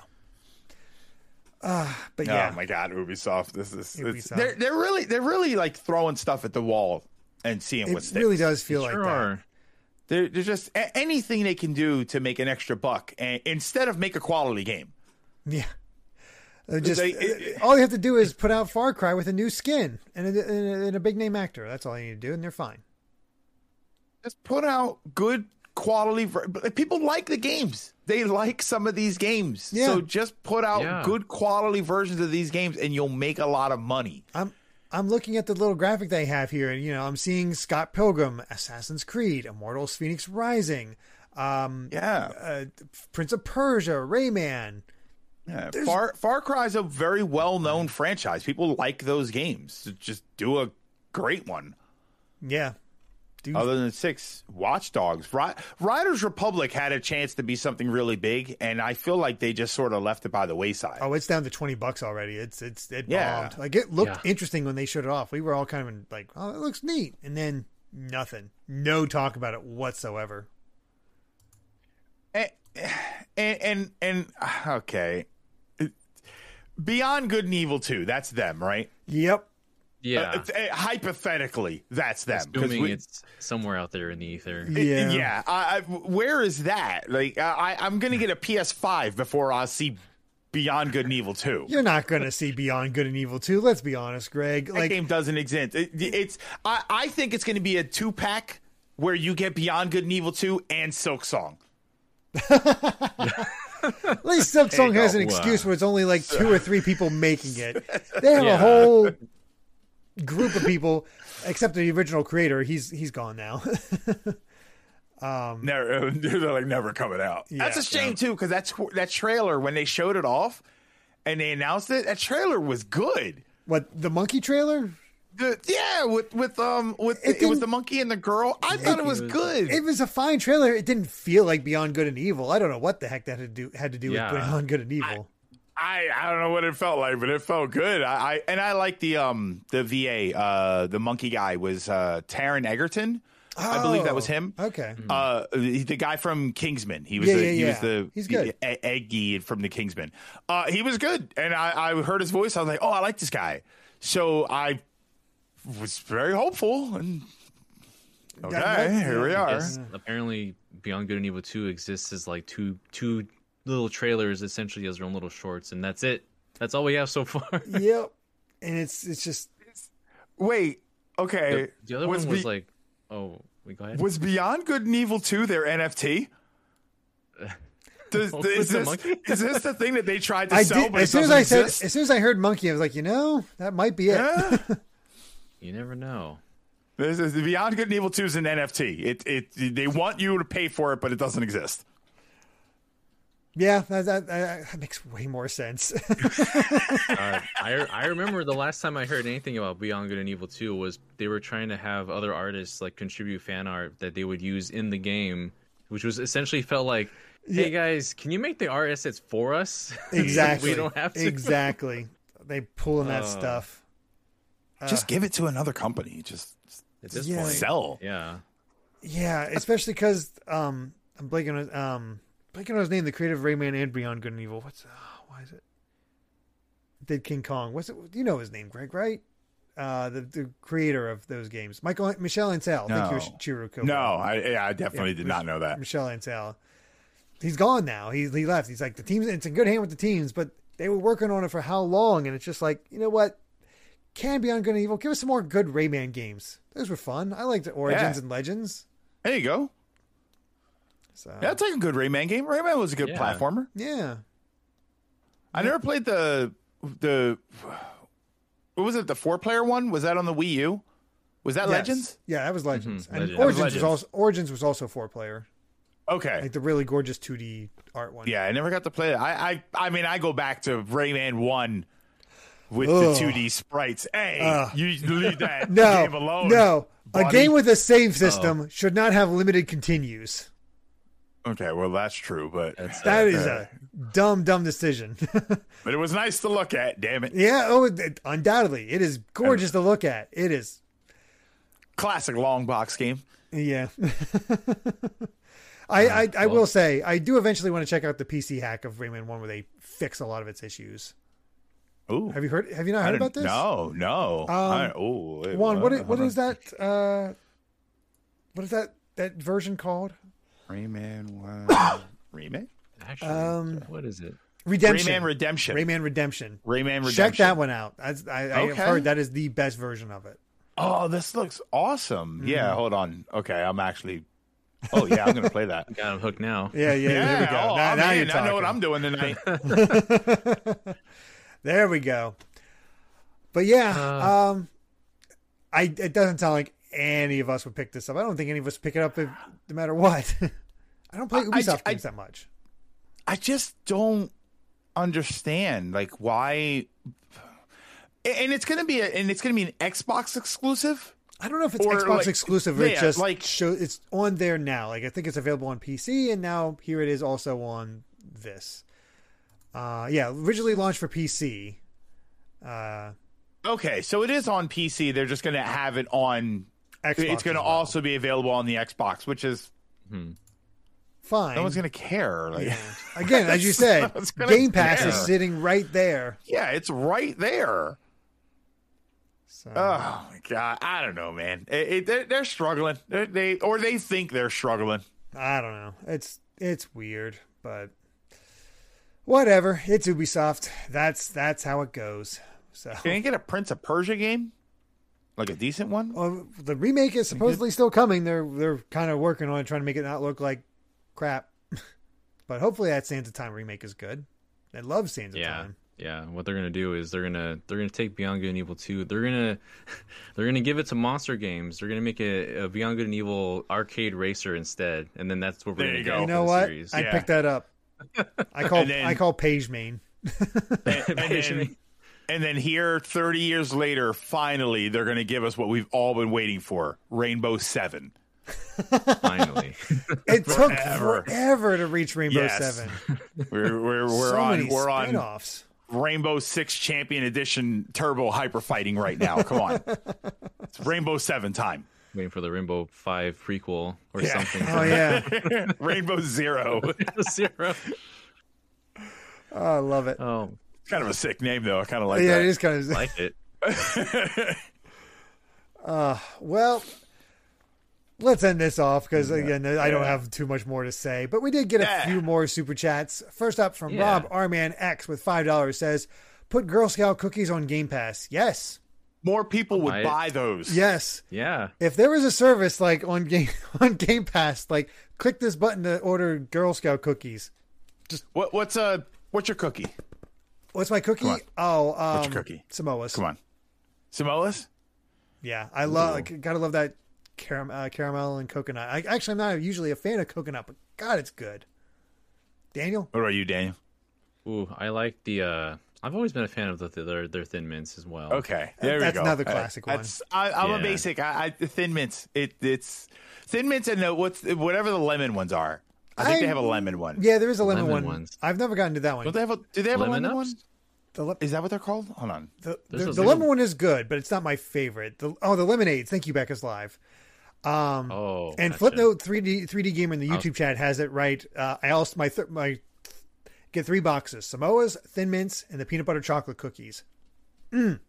Ah, but yeah, Oh my God, Ubisoft! This is it's, Ubisoft. they're they're really they're really like throwing stuff at the wall and seeing what it sticks. really does feel Sure like that. Are. They're, they're just a- anything they can do to make an extra buck, and instead of make a quality game. Yeah. Uh, Just They- it- uh, all you have to do is put out Far Cry with a new skin and a, and a, big name actor. That's all you need to do, and they're fine. just put out good quality people like the games they like some of these games Yeah. so just put out Yeah. good quality versions of these games and you'll make a lot of money I'm I'm looking at the little graphic they have here, and you know I'm seeing Scott Pilgrim, Assassin's Creed, Immortals: Phoenix Rising, um, yeah, uh, Prince of Persia, Rayman. yeah. far far is a very well-known franchise people like those games just do a great one Yeah, dude. other than six Watch Dogs Ri- riders republic had a chance to be something really big and i feel like they just sort of left it by the wayside oh, it's down to twenty bucks already. It's it's it Yeah. bombed. Like it looked Yeah. interesting when they showed it off. We were all kind of like, oh, it looks neat, and then nothing, no talk about it whatsoever. Eh, eh, and and and, and okay beyond good and evil 2 that's them right Yep. Yeah, Uh, it's- uh, hypothetically that's them 'cause assuming we- it's somewhere out there in the ether. Yeah. yeah I, I, where is that like I, i'm gonna get a ps5 before i see beyond good and evil 2 You're not going to see Beyond Good and Evil 2. Let's be honest, Greg. that game doesn't exist it, it's I, I think it's gonna be a two-pack where you get beyond good and evil 2 and Silksong at least Silksong has an excuse where it's only like two or three people making it. They have a whole group of people, except the original creator. He's he's gone now. never they're like never coming out that's a shame too because that's that trailer when they showed it off and they announced it that trailer was good what the monkey trailer? The, yeah, with with um with It it, was the monkey and the girl. I thought it was was- good. It was a fine trailer. It didn't feel like Beyond Good and Evil. I don't know what the heck that had to do had to do Yeah. with Beyond Good and Evil. I I I don't know what it felt like, but it felt good. I, I and I like the um the VA uh the monkey guy was uh Taron Egerton. I believe that was Oh, him. Okay. Uh, the, the guy from Kingsman. He was Yeah, the, yeah, he was the He's good. the Eggsy from the Kingsman. Uh, he was good, and I, I heard his voice. I was like, oh, I like this guy. So I was very hopeful, and okay, here we are. Yes, apparently Beyond Good and Evil 2 exists as like two two little trailers essentially as their own little shorts and that's it. That's all we have so far. yep. And it's it's just Wait, okay. the, the other was one was Be- like oh, we go ahead. Was Beyond Good and Evil 2 their NFT? Does, With is, this, is this the thing that they tried to I sell, did but as soon as doesn't I said as soon as I heard monkey, I was like, you know, that might be it. Yeah. You never know. This is Beyond Good and Evil 2 is an NFT. It it they want you to pay for it, but it doesn't exist. Yeah, that, that, that makes way more sense. Uh, I I remember the last time I heard anything about Beyond Good and Evil 2 was they were trying to have other artists like contribute fan art that they would use in the game, which was essentially felt like, hey guys, can you make the art assets for us? exactly. we don't have to. Exactly. They pulling that Oh. stuff. Just give it to another company. Just At this Yeah. point, sell. yeah. Yeah, especially because um, I'm blanking on um, blanking on his name, the creative Rayman and Beyond Good and Evil. What's uh, why is it? Did King Kong? What's it? You know his name, Greg, right? Uh, the the creator of those games, Michael Michel Ancel. Thank you, No. Kobo. No, I yeah, I definitely Yeah, did not know that. Michel Ancel. He's gone now. He he left. He's like the teams. It's in good hand with the teams, but they were working on it for how long? And it's just like you know what? Can Beyond Good and Evil give us some more good Rayman games? Those were fun. I liked Origins Yeah. and Legends. There you go. So Yeah, that's like a good Rayman game. Rayman was a good Yeah. platformer. yeah. I never played the the what was it? The four player one? Was that on the Wii U? Was that Yes. Legends? Yeah, that was Legends. Mhm, And Legends. Origins was Legends. also Origins was also four player. Okay. Like the really gorgeous 2D art one. Yeah, I never got to play that. I I, I mean, I go back to Rayman one with Ugh. the two D sprites. Hey, Ugh. you leave that No, game alone. no. A game with a save system should not have limited continues. Okay, well that's true, but That's, uh, That is a dumb, dumb decision. but it was nice to look at. Damn it, yeah, oh, it- undoubtedly, it is gorgeous to look at. It is, classic long box game. yeah. I, I, I will say, I do eventually want to check out the PC hack of Rayman One, where they fix a lot of its issues. Ooh, Have you heard? Have you not heard about this? No, no. I, oh, wait, Juan, what is, what Hold that? Uh, what is that that version called? On. Rayman one Rayman Actually, Um, what is it? Redemption. Rayman Redemption. Rayman Redemption. Rayman Redemption. Check that one out. I, I, I have heard that is the best version of it. Oh, this looks awesome. Mm-hmm. Yeah, hold on. Okay, I'm actually. Oh yeah, I'm gonna play that. Got him hooked now. Yeah, yeah. Yeah, there we go. oh, now, I'm now in. you're I know what. I'm doing tonight. There we go. But yeah, Uh. um, I it doesn't sound like any of us would pick this up. I don't think any of us pick it up if, no matter what. I don't play Ubisoft I- games that much. I just don't understand like why. And it's gonna be a, and it's gonna be an Xbox exclusive. I don't know if it's Xbox like, exclusive or yeah, just like- show it's on there now. Like I think it's available on PC and now here it is also on this. Uh yeah, originally launched for PC. Uh Okay, so it is on PC. They're just gonna have it on. Xbox it's gonna well. also be available on the Xbox, which is hmm. fine. no one's gonna care. Like, Yeah. Again, as you said, Game Pass is sitting right there. yeah, it's right there. So Oh my god, I don't know, man. It, it, they're, they're struggling. They, they or they think they're struggling. I don't know. It's it's weird, but whatever. It's Ubisoft. That's that's how it goes. So Can you get a Prince of Persia game, like a decent one? well, the remake is supposedly still coming. They're they're kind of working on it, trying to make it not look like crap. but hopefully that Sands of Time remake is good. I love Sands of Yeah, Time. yeah. What they're gonna do is they're gonna they're gonna take Beyond Good and Evil two. They're gonna they're gonna give it to Monster Games. They're gonna make a, a Beyond Good and Evil arcade racer instead, and then that's what we're There gonna you go. You know what? Series. I Yeah. picked that up. I call then- I call Page Main. and, and then, and then here, thirty years later, finally, they're going to give us what we've all been waiting for: Rainbow Seven. Finally, It took Forever. forever to reach Rainbow Yes. Seven. We're we're, we're so on many we're on spin-offs. Rainbow Six Champion Edition Turbo Hyper Fighting right now. Come on, it's Rainbow Seven time. waiting for the Rainbow Five prequel or Yeah. something. Oh yeah, Rainbow Zero. Zero. oh, I love it. Oh, kind of a sick name though. I kind of like it. yeah, that. it is kind of like it. Well, let's end this off because again, I don't have too much more to say. But we did get a few more super chats. First up from Yeah. Rob Arman X with five dollars says, "Put Girl Scout cookies on Game Pass." Yes, More people would buy those. yes. Yeah. If there was a service like on game on Game Pass, like click this button to order Girl Scout cookies. What what's uh what's your cookie? What's my cookie? Oh, um, What's your cookie? Samoas. Come on, Samoas. Yeah, I love. Gotta love that caram- uh, caramel and coconut. I actually I'm not usually a fan of coconut, but God, it's good. Daniel, What are you, Daniel? Ooh, I like the. uh I've always been a fan of the, their their thin mints as well. Okay, there That's we go. That's another Uh, classic one. that's- I, I'm a basic. I, I thin mints. It it's thin mints and no, what's whatever the lemon ones are. I think they have a lemon one. yeah, there is a lemon, Lemon one. ones. I've never gotten to that one. Don't they have a? Do they have Lemon a lemon ups? one? The, le- Is that what they're called? Hold on. the, the, the lemon one is good, but it's not my favorite. The, oh, the lemonades. Thank you, Becca's live. Um, Oh, and gotcha. Flipnote 3D 3D gamer in the YouTube chat has it right. Uh, I also my th- my get three boxes: Samoa's, Thin Mints, and the peanut butter chocolate cookies. Mm.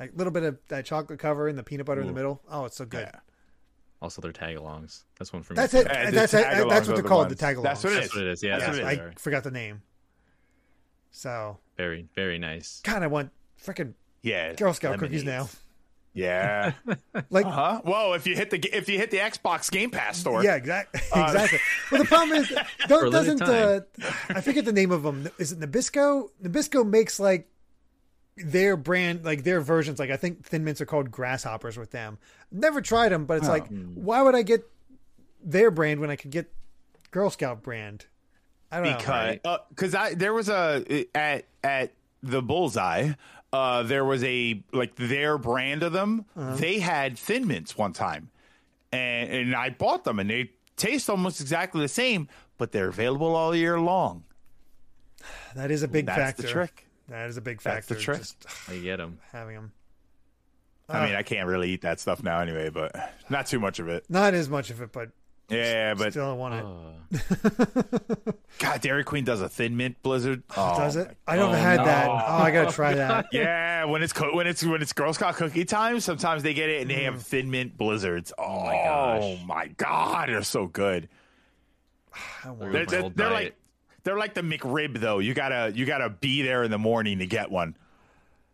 A little bit of that chocolate cover and the peanut butter in the middle. Oh, it's so good. Yeah. Also, their tag-alongs. That's one for me. That's it. Yeah, that's it. That's what they're the called. ones. The tag alongs. That's what it That's is. what it is. Yeah, That's that's what what I forgot the name. So Very, very nice. God, I want freaking Yeah. Girl Scout cookies now. Yeah. Like huh? Whoa! If you hit the if you hit the Xbox Game Pass store, Yeah, exactly. Uh, exactly. Well, the problem is, don't, doesn't uh, I forget the name of them? Is it Nabisco? Nabisco makes like their brand, like their versions. Like I think Thin Mints are called Grasshoppers with them. Never tried them, but it's Oh. like, why would I get their brand when I could get Girl Scout brand? I don't know. because because I there was a at at the Bullseye. Uh, there was a like their brand of them. Uh-huh. They had Thin Mints one time, and and I bought them, and they taste almost exactly the same, but they're available all year long. That is a big That's factor. the trick. That is a big That's factor. the trick. Just I get them. having them. I mean, I can't really eat that stuff now anyway, but not too much of it. Not as much of it, but Yeah, but still I want it. Uh, God, Dairy Queen does a Thin Mint Blizzard. Oh, Does it? I never Oh, had no. that. Oh, I gotta try that. Yeah, when it's co- when it's when it's Girl Scout cookie time, sometimes they get it and they have Thin Mint Blizzards. Oh, my gosh. Oh my god, they're so good. I They're, they're, they're like diet. They're like the McRib though. You gotta you gotta be there in the morning to get one.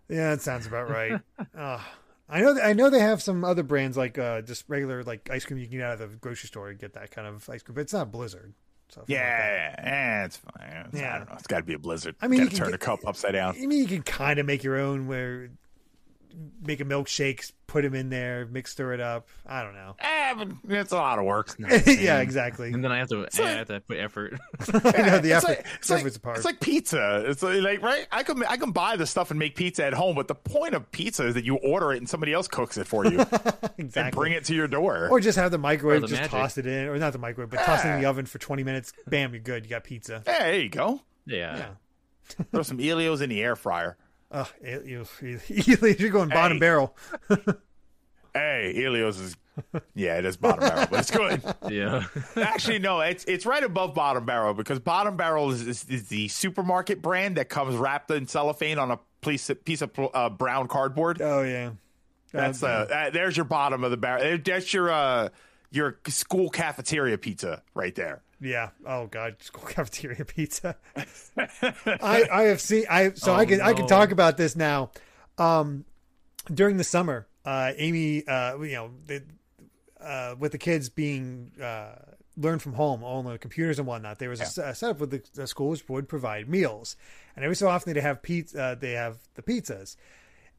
Yeah, that sounds about right. uh, I know. I know they have some other brands like uh, just regular like ice cream you can get out of the grocery store and get that kind of ice cream, but it's not Blizzard. So if you want Yeah, eh, it's fine. It's- Yeah. I don't know. It's got to be a Blizzard. I mean, got you can turn get- the cup upside down. I mean, you can kind of make your own where make a milkshake, put them in there, mix, stir it up. I don't know. Eh, but it's a lot of work. yeah, exactly. and then I have to, So- I have to put effort. I know the it's effort. like, it's, like, effort's a part. it's like pizza. It's like, like, right. I can I can buy the stuff and make pizza at home, but the point of pizza is that you order it and somebody else cooks it for you and exactly. bring it to your door. Or just have the microwave, the just magic. toss it in, or not the microwave, but toss it in the oven for twenty minutes. Bam, you're good. You got pizza. hey, there you go. Yeah. Yeah. Throw some Ellio's in the air fryer. Ugh, you, you, you're going bottom Hey. barrel. Hey, Ellio's is yeah, it is bottom barrel, but it's good. Yeah. Actually, no, it's it's right above bottom barrel because bottom barrel is, is, is the supermarket brand that comes wrapped in cellophane on a piece of, piece of uh, brown cardboard. Oh yeah, That's Uh, uh, that, there's your bottom of the barrel. That's your uh your school cafeteria pizza right there. Yeah. Oh god, school cafeteria pizza. I I have seen I so I Oh, can I can talk about this now. Um, during the summer, uh, Amy, uh, you know, the, uh, with the kids being uh, learned from home on the computers and whatnot, there was a s- a, setup where the, the schools would provide meals, and every so often they have pizza. Uh, they have the pizzas,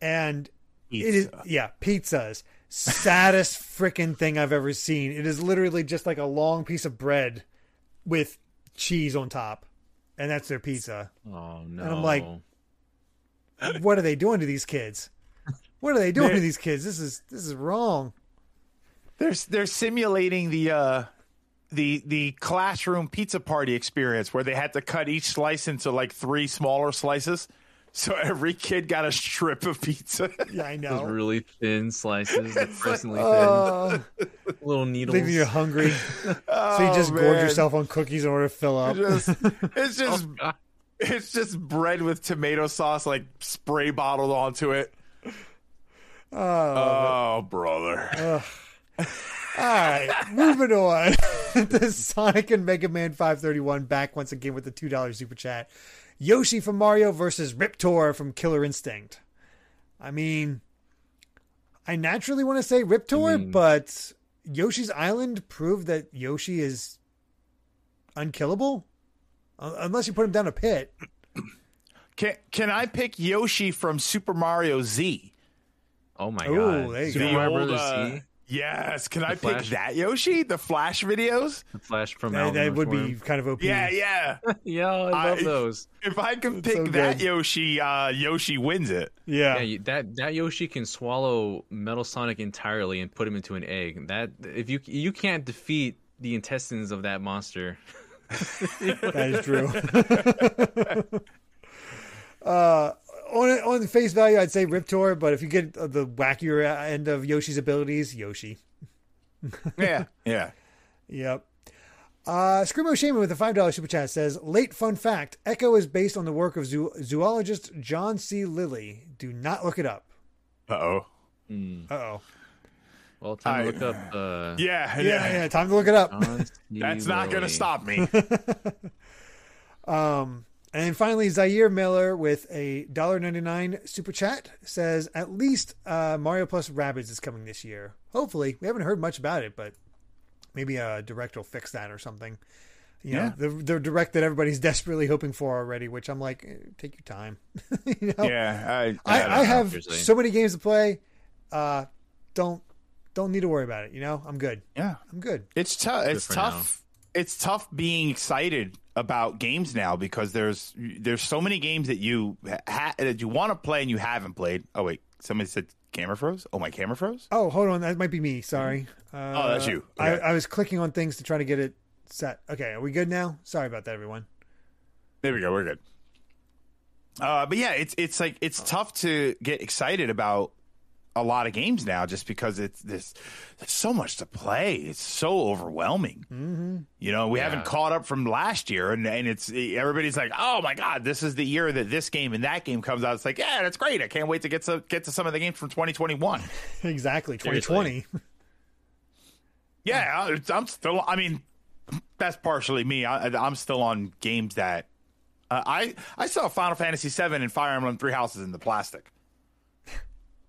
and it is yeah pizzas. Saddest freaking thing I've ever seen. It is literally just like a long piece of bread with cheese on top, and that's their pizza. Oh no. And I'm like- What are they doing to these kids? What are they doing to these kids? This is this is wrong. They're they're simulating the uh the the classroom pizza party experience where they had to cut each slice into like three smaller slices. So every kid got a strip of pizza. Yeah, I those know. really thin slices, depressingly Uh, thin, little needles. leaving you hungry, so you just gorge Oh, man. yourself on cookies in order to fill up. Just- it's just God. it's just bread with tomato sauce like spray bottled onto it. Oh, Oh, brother. all right, moving on. the Sonic and Mega Man 531 back once again with the two dollar super chat. Yoshi from Mario versus Riptor from Killer Instinct. I mean, I naturally want to say Riptor, I mean- but Yoshi's Island proved that Yoshi is unkillable, unless you put him down a pit. Can can I pick Yoshi from Super Mario Z? Oh my Ooh, god. there you Super go. Mario old, Brothers uh, Z, yes. Can I pick that Yoshi? The Flash videos? the Flash from That, Alvin that would be kind of OP. Yeah, yeah. Yeah, I love I- those. If I can pick so that good. Yoshi, uh, Yoshi wins it. yeah. Yeah, that that Yoshi can swallow Metal Sonic entirely and put him into an egg. That if you you can't defeat the intestines of that monster. That is true. uh, on on the face value, I'd say Riptor, but if you get the wackier end of Yoshi's abilities, Yoshi. yeah, yeah. Yep. Uh, Screamo Shaman with a $5 super chat says, Late fun fact Ecco is based on the work of zoo- zoologist John C. Lilly. Do not look it up. Uh oh. Mm. Uh oh. Well, time I- to look up. Uh, Yeah, Yeah, yeah, time to look it up. That's not going to stop me. Um, and finally, Zaire Miller with a $1.99 super chat says, At least uh, Mario Plus Rabbids is coming this year. Hopefully. We haven't heard much about it, but maybe a direct will fix that or something. You know, Yeah. the, the direct that everybody's desperately hoping for already, which I'm like, eh, take your time. you know? yeah, I, I, I, I have seriously. so many games to play. Uh, don't don't need to worry about it. You know, I'm good. yeah. I'm good. It's tough. It's for tough. It's tough being excited about games now because there's there's so many games that you ha- that you want to play and you haven't played. Oh wait, somebody said camera froze. Oh my camera froze. Oh, hold on, that might be me. Sorry. Uh, Oh, that's you. Okay. I, I was clicking on things to try to get it set. Okay, are we good now? Sorry about that, everyone. There we go. We're good. Uh, but yeah, it's it's like it's tough to get excited about a lot of games now just because it's this there's so much to play. It's so overwhelming. Mm-hmm. You know, we Yeah. haven't caught up from last year, and and it's everybody's like, oh my god, this is the year that this game and that game comes out. It's like, yeah, that's great. I can't wait to get to get to some of the games from 2021. Exactly, 2020. Yeah, I'm still. I mean, that's partially me. I, I'm still on games that uh, I I saw Final Fantasy VII and Fire Emblem Three Houses in the plastic.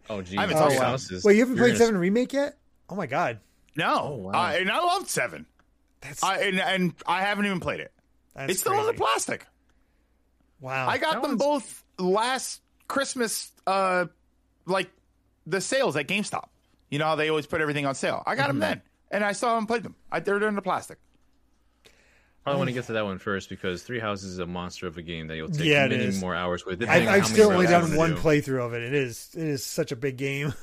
Oh, geez. I haven't Oh, touched Three that. Houses. Wait, you haven't You're played gonna- Seven Remake yet? Oh my god, No, wow. I, and I loved Seven. that's I and, and I haven't even played it. that's it's still in the plastic. Wow, I got That them one's- both last Christmas, uh, like the sales at GameStop. You know how they always put everything on sale. I got Mm-hmm. them then, and I saw them played them. I, they're in the plastic. Probably want to get to that one first because Three Houses is a monster of a game that you'll take Yeah, many more hours with. I, I've, still only done one do. playthrough of it. It is it is such a big game.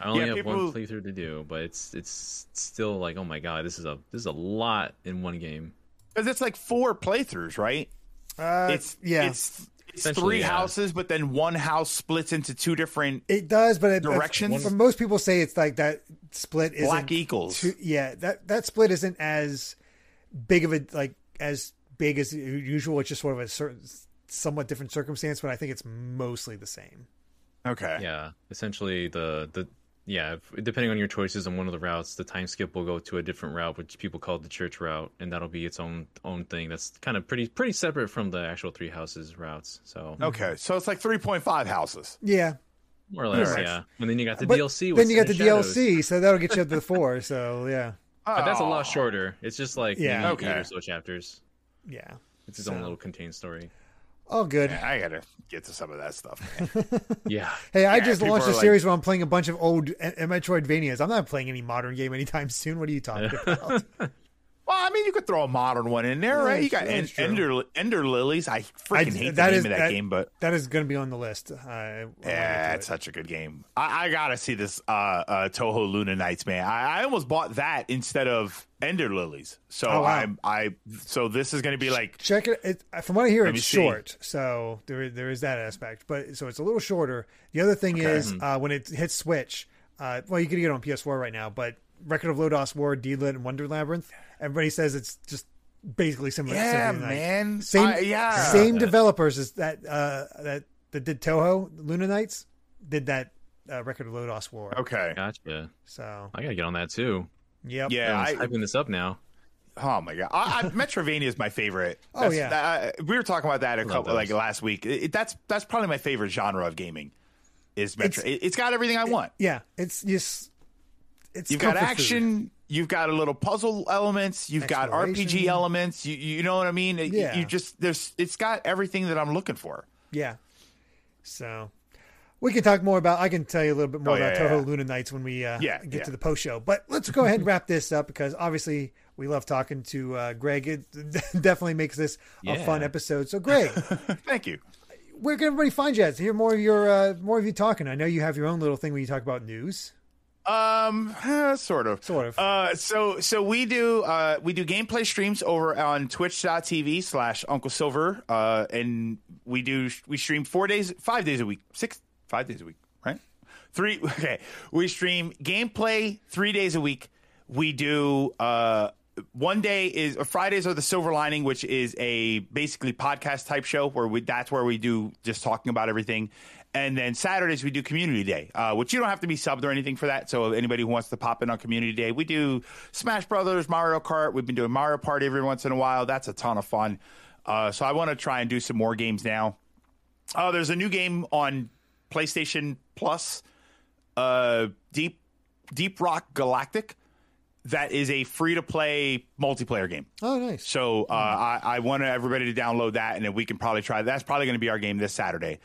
I only Yeah, have people- one playthrough to do, but it's it's still like, oh my god, this is a this is a lot in one game. Because it's like four playthroughs, right? Uh, it's yeah, it's it's three yeah. houses, but then one house splits into two different it does, but it, Directions? For most people, say it's like that split isn't black equals. too- yeah, that that split isn't as big of a like as big as usual. It's just sort of a certain, somewhat different circumstance, but I think it's mostly the same. Okay. Yeah, essentially the the yeah, if, depending on your choices on one of the routes, the time skip will go to a different route, which people call the church route, and that'll be its own own thing. That's kind of pretty pretty separate from the actual Three Houses routes. So Okay. So it's like three point five houses. Yeah, more or less, much. yeah. And then you got the but DLC. With then you got the Cindered Shadows. DLC, so that'll get you up to the four. So yeah, But that's a Oh. lot shorter. It's just like Yeah. maybe Okay. eight or so chapters. yeah, It's his So- own little contained story. all good. Man, I gotta get to some of that stuff. Yeah. Hey, I Yeah, just launched a are like- series where I'm playing a bunch of old Metroidvanias. I'm not playing any modern game anytime soon. What are you talking about? Well, I mean, you could throw a modern one in there, right? You got en- Ender Ender Lilies. I freaking I- hate the that name is- of that, that- game, but that is going to be on the list. Uh, I yeah, it's it. such a good game. I, I gotta see this uh, uh, Touhou Luna Nights, man. I, I almost bought that instead of Ender Lilies. So Oh, wow. I'm I so this is gonna be like Check it. it. From what I hear, it's see. short, so there there is that aspect. But so it's a little shorter. The other thing is Mm-hmm. uh, when it hits Switch. Uh, well, you can get it on PS4 right now, but Record of Lodoss War, Deedlit, and Wonder Labyrinth. Everybody says it's just basically similar. yeah, Symphony of the Night. man. Same, I- yeah, same developers as that uh, that that did Touhou Luna Nights did that uh, Record of Lodoss War. Okay. Gotcha. So I gotta get on that too. yep. Yeah, I, Everyone's hyping this up now. Oh my god, I, I, Metroidvania is my favorite. Oh, That's- yeah. uh, we were talking about that a love couple like last week. It, it- that's that's probably my favorite genre of gaming. Is Metro? It's- It, it's got everything I want. yeah. It's just it's You've got comfort food. action. You've got a little puzzle elements. You've got RPG elements. You you know what I mean? Yeah. You just there's it's got everything that I'm looking for. Yeah. So we can talk more about. I can tell you a little bit more Oh, about yeah, Touhou yeah. Luna Nights when we uh, Yeah, get to the post show. But let's go ahead and wrap this up because obviously we love talking to uh, Greg. It definitely makes this a fun episode. So Greg, Thank you. where can everybody find you at to hear more of your uh, more of you talking? I know you have your own little thing where you talk about news. Um, eh, sort of. Sort of. Uh, so so we do uh we do gameplay streams over on twitch.tv slash Uncle Silver. Uh, and we do we stream four days, five days a week, six five days a week, right? three. Okay, we stream gameplay three days a week. We do uh, one day is or Fridays are the Silver Lining, which is a basically podcast type show where we that's where we do just talking about everything. And then Saturdays we do Community Day, uh, which you don't have to be subbed or anything for that. So anybody who wants to pop in on Community Day, we do Smash Brothers, Mario Kart. We've been doing Mario Party every once in a while. That's a ton of fun. Uh, so I want to try and do some more games now. Uh, there's a new game on PlayStation Plus, uh, Deep Deep Rock Galactic, that is a free to play multiplayer game. Oh, nice. So uh, I, I want everybody to download that, and then we can probably try. That's probably going to be our game this Saturday.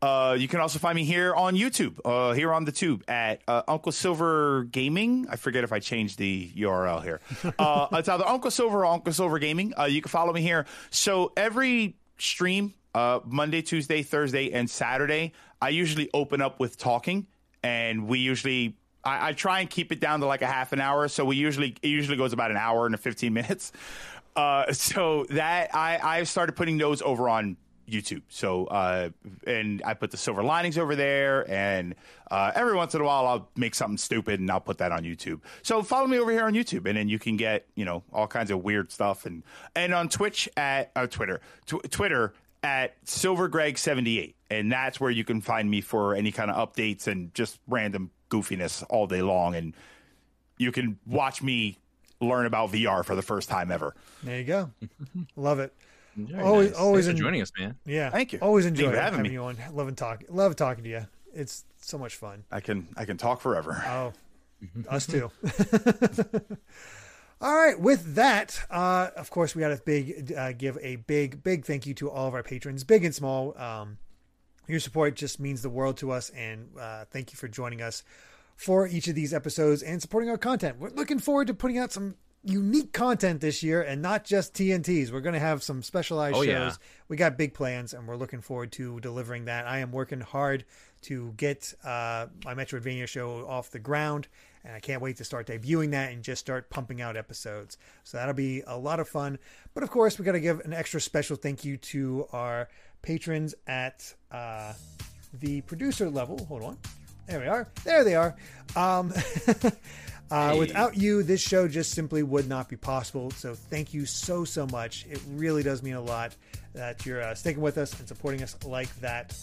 Uh, you can also find me here on YouTube, uh, here on the tube at uh, Uncle Silver Gaming. I forget if I changed the URL here. Uh, it's either Uncle Silver or Uncle Silver Gaming. Uh, you can follow me here. So every stream, uh, Monday, Tuesday, Thursday, and Saturday, I usually open up with talking, and we usually I, I, try and keep it down to like a half an hour. So we usually it usually goes about an hour and 15 minutes. Uh, so that I I've started putting those over on YouTube. So uh, and I put the silver linings over there, and uh, every once in a while I'll make something stupid and I'll put that on YouTube. So follow me over here on YouTube, and then you can get you know all kinds of weird stuff, and and on Twitch at uh, Twitter tw- Twitter at silvergreg78 and that's where you can find me for any kind of updates and just random goofiness all day long and you can watch me learn about VR for the first time ever. There you go. Love it. Very always nice. always Thanks for en- joining us, man. Yeah. Thank you. Always Thank enjoy having having me. you on. Love and talk. Love talking to you. It's so much fun. I can I can talk forever. Oh, us too. all right. With that, uh, of course, we got to big uh, give a big big thank you to all of our patrons, big and small. Um, your support just means the world to us, and uh, thank you for joining us for each of these episodes and supporting our content. We're looking forward to putting out some unique content this year and not just TNTs. We're going to have some specialized Oh, shows. yeah. We got big plans and we're looking forward to delivering that. I am working hard to get uh, my Metroidvania show off the ground and I can't wait to start debuting that and just start pumping out episodes. So that'll be a lot of fun. But of course, we got to give an extra special thank you to our patrons at uh, the producer level. Hold on. There we are. There they are. Um, uh, Hey. Without you, this show just simply would not be possible. So thank you so, so much. It really does mean a lot that you're uh, sticking with us and supporting us like that.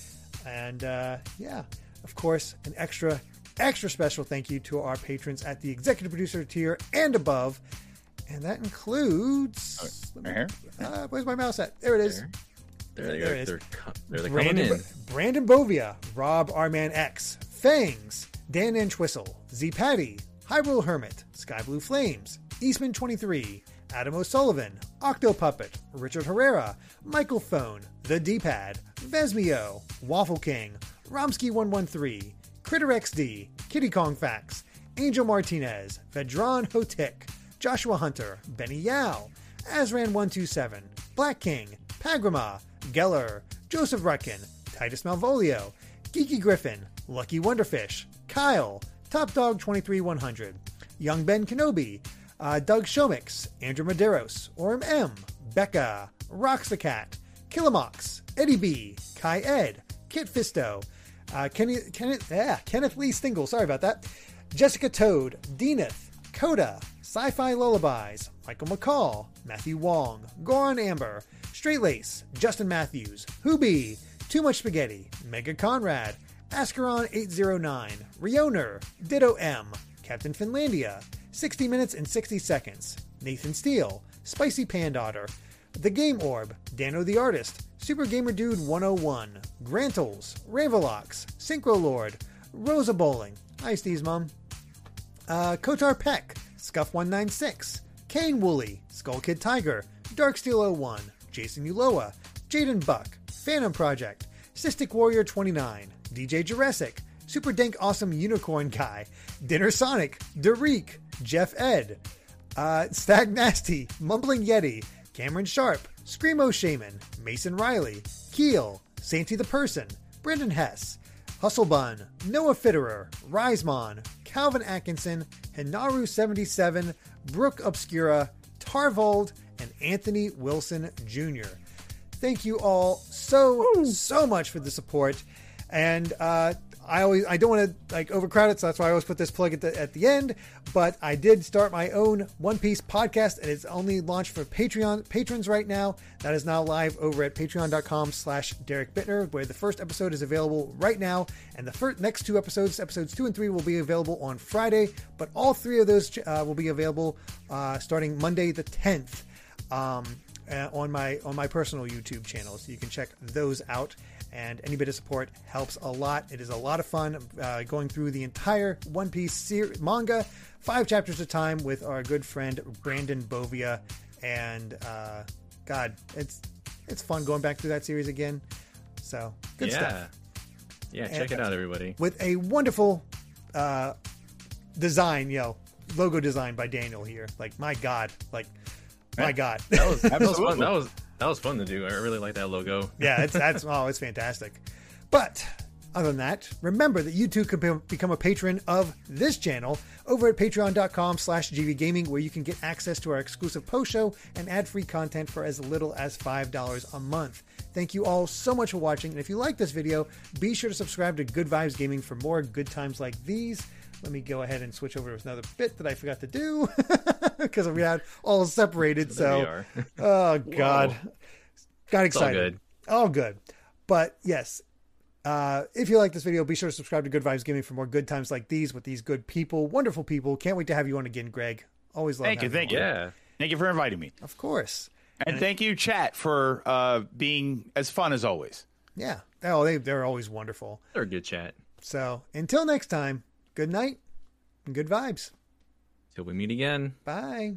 And uh, yeah, of course, an extra, extra special thank you to our patrons at the executive producer tier and above. And that includes. Right here. Uh, where's my mouse at? There it is. There they There it is. They're, there they're Brandon, in. Brandon Bovia, Rob Arman X, Fangs, Dan Entwistle, Z Patty, Hyrule Hermit, Sky Blue Flames, Eastman 23, Adam O'Sullivan, Octo Puppet, Richard Herrera, Michael Phone, The D-Pad, Vesmio, Waffle King, Romsky 113, Critter XD, Kitty Kong Facts, Angel Martinez, Vedran Hotik, Joshua Hunter, Benny Yao, Azran127, Black King, Pagrama, Geller, Joseph Rutkin, Titus Malvolio, Geeky Griffin, Lucky Wonderfish, Kyle, Top Dog 23100, Young Ben Kenobi, uh, Doug Shomix, Andrew Medeiros, Orm M, Becca, Rocks the Cat, Killamox, Eddie B, Kai Ed, Kit Fisto, uh, Kenny, Kenneth, yeah, Kenneth Lee Stingle, sorry about that, Jessica Toad, Deaneth, Coda, Sci Fi Lullabies, Michael McCall, Matthew Wong, Goran Amber, Straight Lace, Justin Matthews, Hoobie, Too Much Spaghetti, Mega Conrad, Ascaron 809, Rioner, Ditto M, Captain Finlandia, 60 Minutes and 60 Seconds, Nathan Steele, Spicy Pandaughter, The Game Orb, Dano the Artist, Super Gamer Dude 101, Grantles, Ravelox, Synchro Lord, Rosa Bowling, Hi Steve's mom, uh, Kotar Peck, Scuff196, Kane Woolley, Skull Kid Tiger, Darksteel01, Jason Uloa, Jaden Buck, Phantom Project, Cystic Warrior 29, DJ Jurassic, Super Dank Awesome Unicorn Guy, Dinner Sonic, Derek, Jeff Ed, uh, Stag Nasty, Mumbling Yeti, Cameron Sharp, Screamo Shaman, Mason Riley, Keel, Santy the Person, Brendan Hess, Hustle Bun, Noah Fitterer, Risemon, Calvin Atkinson, Hinaru77, Brooke Obscura, Tarvold, and Anthony Wilson Jr. Thank you all so, so much for the support. And uh, I always I don't want to like overcrowd it, so that's why I always put this plug at the at the end. But I did start my own One Piece podcast, and it's only launched for Patreon patrons right now. That is now live over at Patreon.com/slash Derek Bittner, where the first episode is available right now, and the first next two episodes, episodes two and three, will be available on Friday. But all three of those uh, will be available uh, starting Monday the tenth. Um, uh, on my on my personal YouTube channel, so you can check those out. And any bit of support helps a lot. It is a lot of fun uh, going through the entire One Piece ser- manga, five chapters at a time, with our good friend Brandon Bovia. And uh, God, it's it's fun going back through that series again. So good yeah. stuff Yeah, check And- it out, everybody. with a wonderful uh, design, you know, logo design by Daniel here. Like my God, like my God. That was, that was fun. That was that was fun to do. I really like that logo. yeah, it's that's oh, it's fantastic. But other than that, remember that you too can be- become a patron of this channel over at patreon.com slash gvgaming where you can get access to our exclusive post show and ad-free content for as little as $5 a month. Thank you all so much for watching, and if you like this video, be sure to subscribe to Good Vibes Gaming for more good times like these. Let me go ahead and switch over to another bit that I forgot to do because we had all separated. There so, oh god, got all excited. good. All good. But yes, uh, if you like this video, be sure to subscribe to Good Vibes Gaming for more good times like these with these good people, wonderful people. Can't wait to have you on again, Greg. Always love Thank you, having thank on. you. Yeah. Thank you for inviting me. Of course. And thank you, chat, for uh, being as fun as always. Yeah. Oh, they, they're always wonderful. They're a good chat. So until next time, good night and good vibes. Till we meet again. Bye.